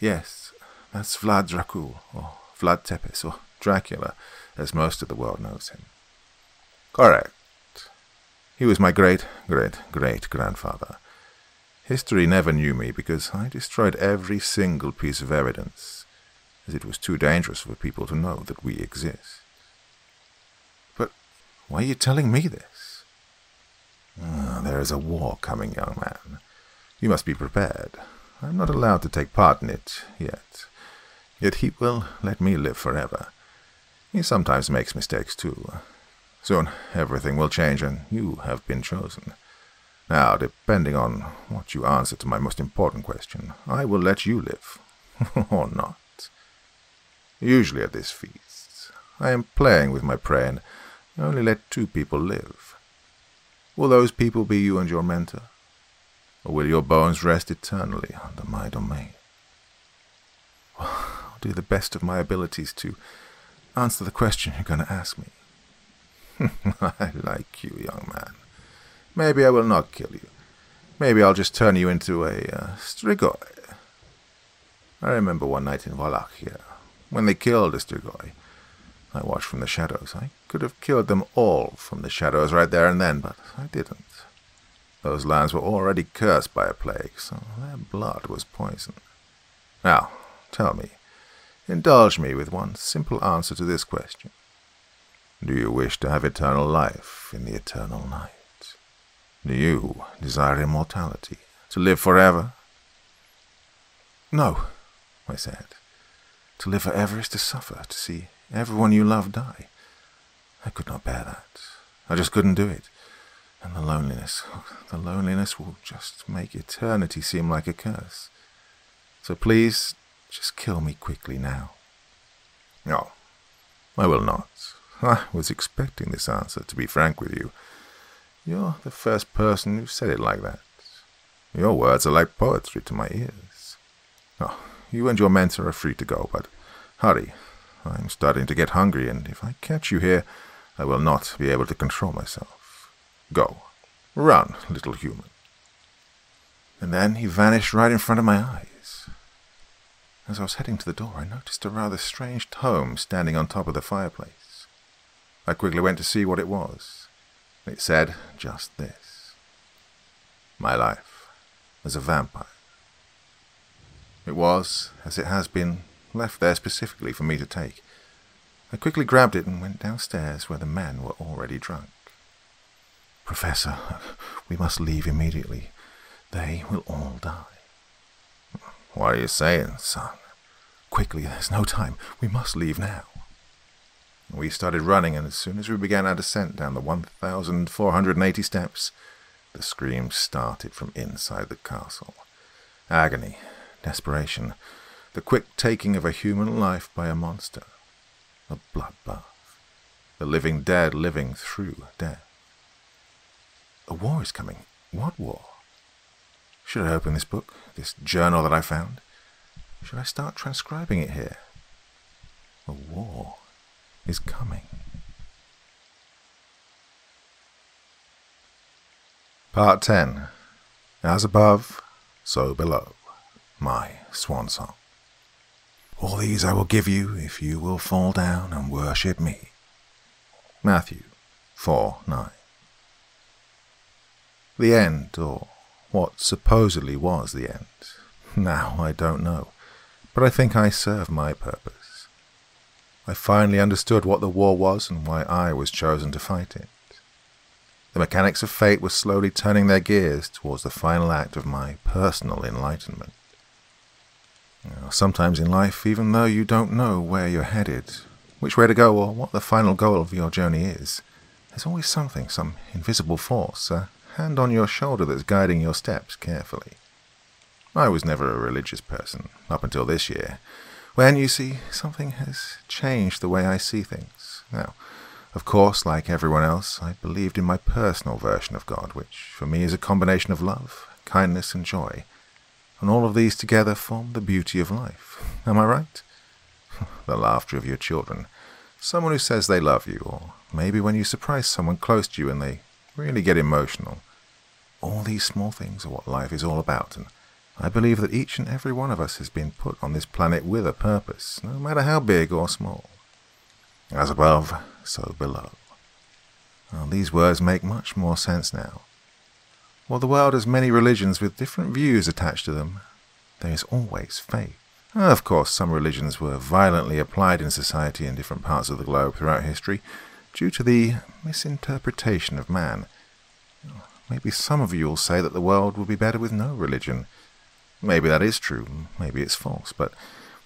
Yes, that's Vlad Dracul, or Vlad Tepes, or Dracula, as most of the world knows him. Correct. He was my great, great, great grandfather. History never knew me because I destroyed every single piece of evidence, as it was too dangerous for people to know that we exist. But why are you telling me this? Oh, there is a war coming, young man. You must be prepared. I'm not allowed to take part in it yet. Yet he will let me live forever. He sometimes makes mistakes too. Soon everything will change, and you have been chosen. Now, depending on what you answer to my most important question, I will let you live. or not. Usually at this feast, I am playing with my prey and only let two people live. Will those people be you and your mentor? or will your bones rest eternally under my domain? I'll do the best of my abilities to answer the question you're going to ask me. I like you, young man. Maybe I will not kill you. Maybe I'll just turn you into a uh, strigoi. I remember one night in Wallachia, when they killed a strigoi. I watched from the shadows. I could have killed them all from the shadows right there and then, but I didn't. Those lands were already cursed by a plague, so their blood was poison. Now, tell me, indulge me with one simple answer to this question. Do you wish to have eternal life in the eternal night? Do you desire immortality, to live forever? No, I said. To live forever is to suffer, to see everyone you love die. I could not bear that. I just couldn't do it. And the loneliness, the loneliness will just make eternity seem like a curse. So please, just kill me quickly now. No, I will not. I was expecting this answer, to be frank with you. You're the first person who said it like that. Your words are like poetry to my ears. Oh, you and your mentor are free to go, but hurry. I'm starting to get hungry, and if I catch you here, I will not be able to control myself. Go. Run, little human. And then he vanished right in front of my eyes. As I was heading to the door, I noticed a rather strange tome standing on top of the fireplace. I quickly went to see what it was. It said just this My life as a vampire. It was, as it has been, left there specifically for me to take. I quickly grabbed it and went downstairs where the men were already drunk. Professor, we must leave immediately. They will all die. What are you saying, son? Quickly, there's no time. We must leave now. We started running, and as soon as we began our descent down the 1,480 steps, the screams started from inside the castle. Agony, desperation, the quick taking of a human life by a monster, a bloodbath, the living dead living through death. A war is coming. What war? Should I open this book, this journal that I found? Should I start transcribing it here? A war is coming. Part 10 As above, so below. My swan song. All these I will give you if you will fall down and worship me. Matthew 4 9. The end, or what supposedly was the end. Now I don't know, but I think I serve my purpose. I finally understood what the war was and why I was chosen to fight it. The mechanics of fate were slowly turning their gears towards the final act of my personal enlightenment. Sometimes in life, even though you don't know where you're headed, which way to go, or what the final goal of your journey is, there's always something, some invisible force, a hand on your shoulder that's guiding your steps carefully. I was never a religious person, up until this year, when, you see, something has changed the way I see things. Now, of course, like everyone else, I believed in my personal version of God, which for me is a combination of love, kindness, and joy and all of these together form the beauty of life. Am I right? the laughter of your children, someone who says they love you, or maybe when you surprise someone close to you and they really get emotional. All these small things are what life is all about, and I believe that each and every one of us has been put on this planet with a purpose, no matter how big or small. As above, so below. Well, these words make much more sense now. While the world has many religions with different views attached to them, there is always faith. Of course, some religions were violently applied in society in different parts of the globe throughout history due to the misinterpretation of man. Maybe some of you will say that the world would be better with no religion. Maybe that is true, maybe it's false, but,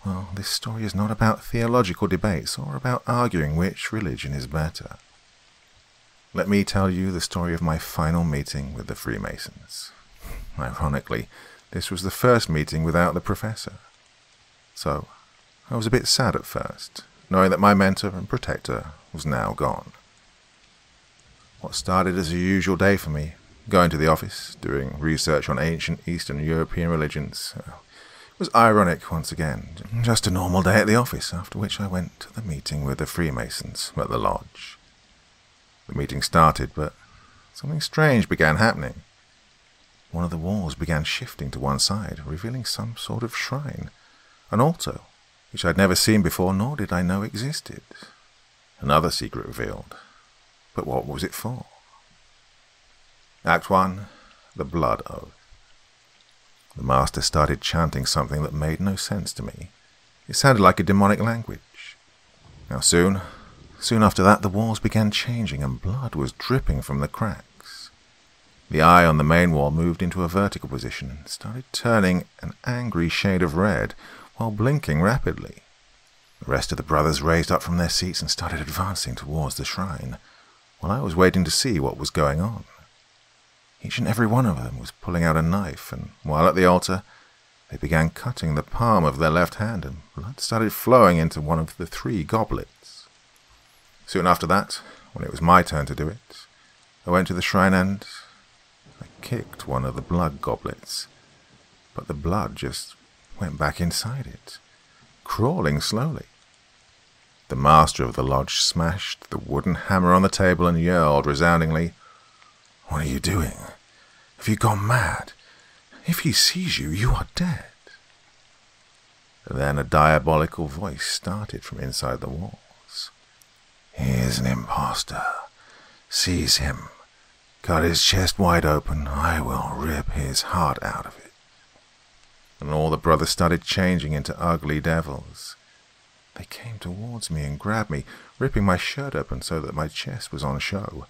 well, this story is not about theological debates or about arguing which religion is better. Let me tell you the story of my final meeting with the Freemasons. Ironically, this was the first meeting without the professor. So, I was a bit sad at first, knowing that my mentor and protector was now gone. What started as a usual day for me, going to the office, doing research on ancient Eastern European religions, uh, was ironic once again. Just a normal day at the office, after which I went to the meeting with the Freemasons at the lodge. The meeting started, but something strange began happening. One of the walls began shifting to one side, revealing some sort of shrine, an altar, which I'd never seen before nor did I know existed. Another secret revealed. But what was it for? Act 1 The Blood Oath. The master started chanting something that made no sense to me. It sounded like a demonic language. Now soon, Soon after that, the walls began changing and blood was dripping from the cracks. The eye on the main wall moved into a vertical position and started turning an angry shade of red while blinking rapidly. The rest of the brothers raised up from their seats and started advancing towards the shrine, while I was waiting to see what was going on. Each and every one of them was pulling out a knife, and while at the altar, they began cutting the palm of their left hand, and blood started flowing into one of the three goblets. Soon after that, when it was my turn to do it, I went to the shrine and I kicked one of the blood goblets. But the blood just went back inside it, crawling slowly. The master of the lodge smashed the wooden hammer on the table and yelled resoundingly, What are you doing? Have you gone mad? If he sees you, you are dead. Then a diabolical voice started from inside the walls. He is an impostor. Seize him. Cut his chest wide open. I will rip his heart out of it. And all the brothers started changing into ugly devils. They came towards me and grabbed me, ripping my shirt open so that my chest was on show.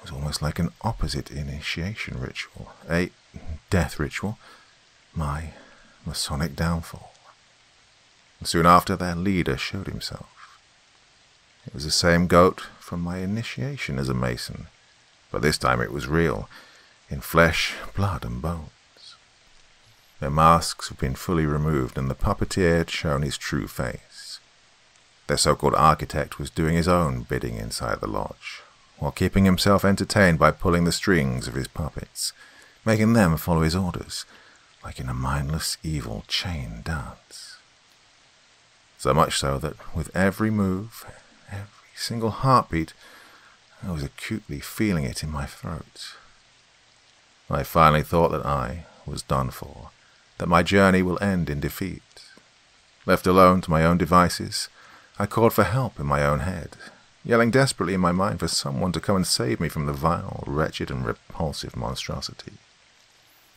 It was almost like an opposite initiation ritual, a death ritual, my Masonic downfall. And soon after, their leader showed himself. It was the same goat from my initiation as a mason, but this time it was real, in flesh, blood, and bones. Their masks had been fully removed, and the puppeteer had shown his true face. Their so-called architect was doing his own bidding inside the lodge, while keeping himself entertained by pulling the strings of his puppets, making them follow his orders, like in a mindless evil chain dance. So much so that with every move, every single heartbeat, I was acutely feeling it in my throat. I finally thought that I was done for, that my journey will end in defeat. Left alone to my own devices, I called for help in my own head, yelling desperately in my mind for someone to come and save me from the vile, wretched, and repulsive monstrosity.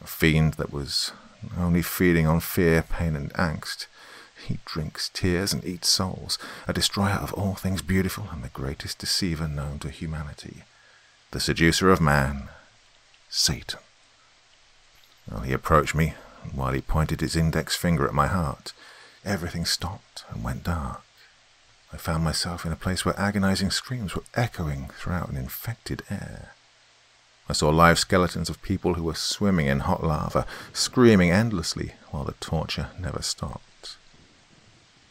A fiend that was only feeding on fear, pain, and angst. He drinks tears and eats souls, a destroyer of all things beautiful and the greatest deceiver known to humanity, the seducer of man, Satan. Well, he approached me, and while he pointed his index finger at my heart, everything stopped and went dark. I found myself in a place where agonizing screams were echoing throughout an infected air. I saw live skeletons of people who were swimming in hot lava, screaming endlessly while the torture never stopped.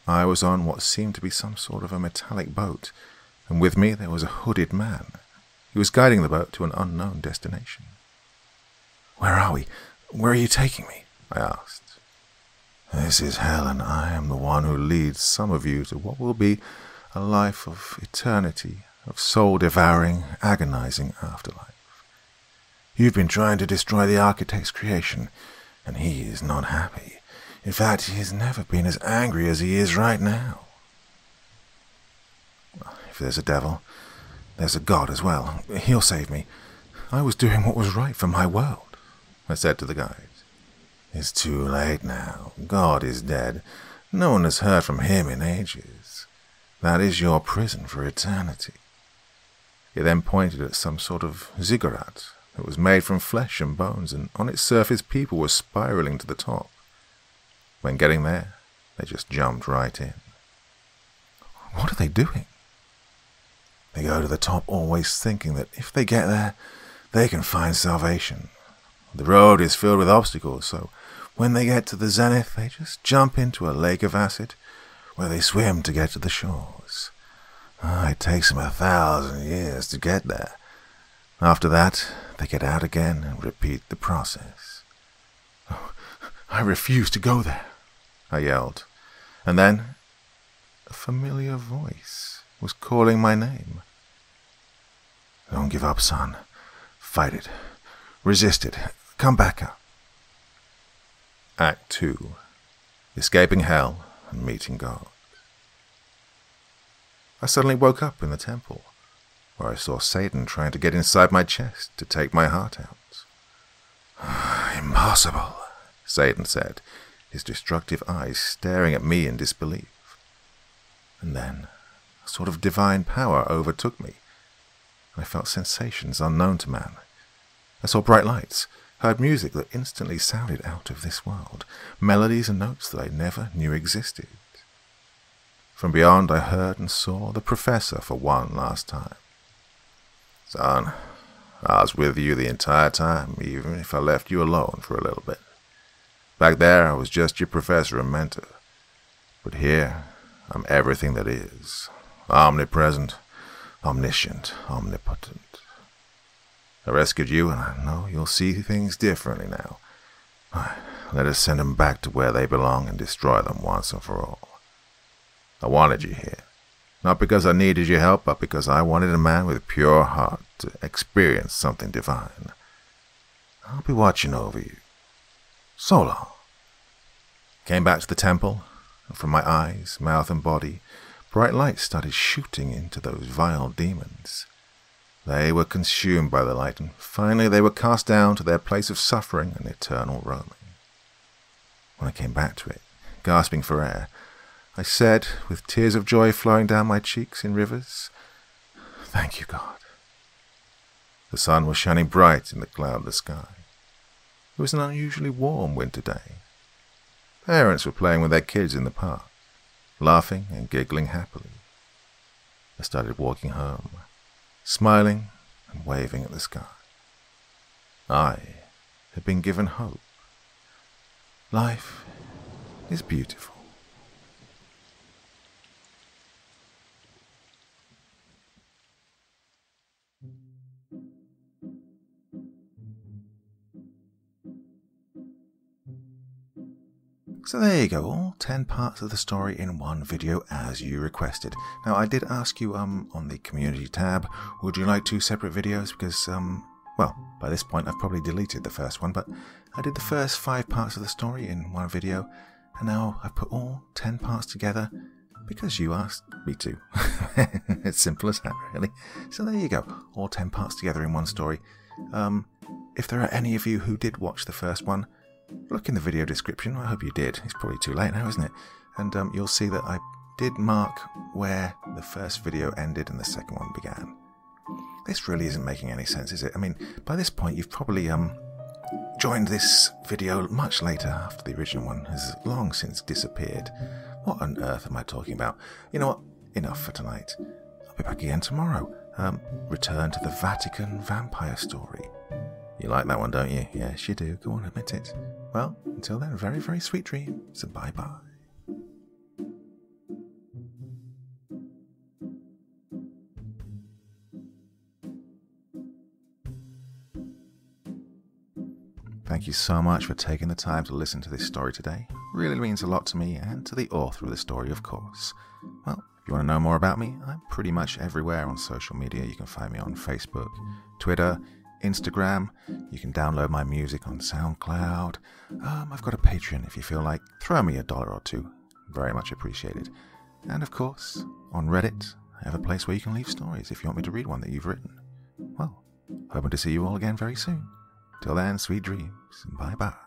I was on what seemed to be some sort of a metallic boat, and with me there was a hooded man. He was guiding the boat to an unknown destination. Where are we? Where are you taking me? I asked. This is hell, and I am the one who leads some of you to what will be a life of eternity, of soul devouring, agonizing afterlife. You've been trying to destroy the architect's creation, and he is not happy. In fact, he has never been as angry as he is right now. If there's a devil, there's a God as well. He'll save me. I was doing what was right for my world, I said to the guide. It's too late now. God is dead. No one has heard from him in ages. That is your prison for eternity. He then pointed at some sort of ziggurat that was made from flesh and bones, and on its surface people were spiraling to the top. When getting there, they just jumped right in. What are they doing? They go to the top always thinking that if they get there, they can find salvation. The road is filled with obstacles, so when they get to the zenith, they just jump into a lake of acid where they swim to get to the shores. Oh, it takes them a thousand years to get there. After that, they get out again and repeat the process. Oh, I refuse to go there, I yelled. And then a familiar voice was calling my name. Don't give up, son. Fight it. Resist it. Come back up. Act 2 Escaping Hell and Meeting God. I suddenly woke up in the temple, where I saw Satan trying to get inside my chest to take my heart out. Impossible, Satan said, his destructive eyes staring at me in disbelief. And then a sort of divine power overtook me. I felt sensations unknown to man. I saw bright lights, heard music that instantly sounded out of this world, melodies and notes that I never knew existed. From beyond, I heard and saw the professor for one last time. Son, I was with you the entire time, even if I left you alone for a little bit. Back there, I was just your professor and mentor. But here, I'm everything that is omnipresent, omniscient, omnipotent. I rescued you, and I know you'll see things differently now. Let us send them back to where they belong and destroy them once and for all. I wanted you here, not because I needed your help, but because I wanted a man with a pure heart to experience something divine. I'll be watching over you. So long. Came back to the temple, and from my eyes, mouth, and body, bright lights started shooting into those vile demons. They were consumed by the light, and finally they were cast down to their place of suffering and eternal roaming. When I came back to it, gasping for air, I said, with tears of joy flowing down my cheeks in rivers, Thank you, God. The sun was shining bright in the cloudless sky. It was an unusually warm winter day. Parents were playing with their kids in the park, laughing and giggling happily. I started walking home smiling and waving at the sky. I had been given hope. Life is beautiful. So there you go, all 10 parts of the story in one video as you requested. Now I did ask you um on the community tab, would you like two separate videos because um well, by this point I've probably deleted the first one, but I did the first 5 parts of the story in one video And now I've put all 10 parts together because you asked me to. it's simple as that, really. So there you go, all 10 parts together in one story. Um, if there are any of you who did watch the first one, look in the video description. I hope you did. It's probably too late now, isn't it? And um, you'll see that I did mark where the first video ended and the second one began. This really isn't making any sense, is it? I mean, by this point, you've probably um, joined this video much later after the original one has long since disappeared. What on earth am I talking about? You know what? Enough for tonight. I'll be back again tomorrow. Um, return to the Vatican vampire story. You like that one, don't you? Yes, you do. Go on, admit it. Well, until then, very, very sweet dreams, and bye bye. Thank you so much for taking the time to listen to this story today. Really means a lot to me and to the author of the story, of course. Well, if you want to know more about me, I'm pretty much everywhere on social media. You can find me on Facebook, Twitter, Instagram. You can download my music on SoundCloud. Um, I've got a Patreon if you feel like. Throw me a dollar or two. Very much appreciated. And of course, on Reddit, I have a place where you can leave stories if you want me to read one that you've written. Well, hoping to see you all again very soon. Till then, sweet dreams. And bye bye.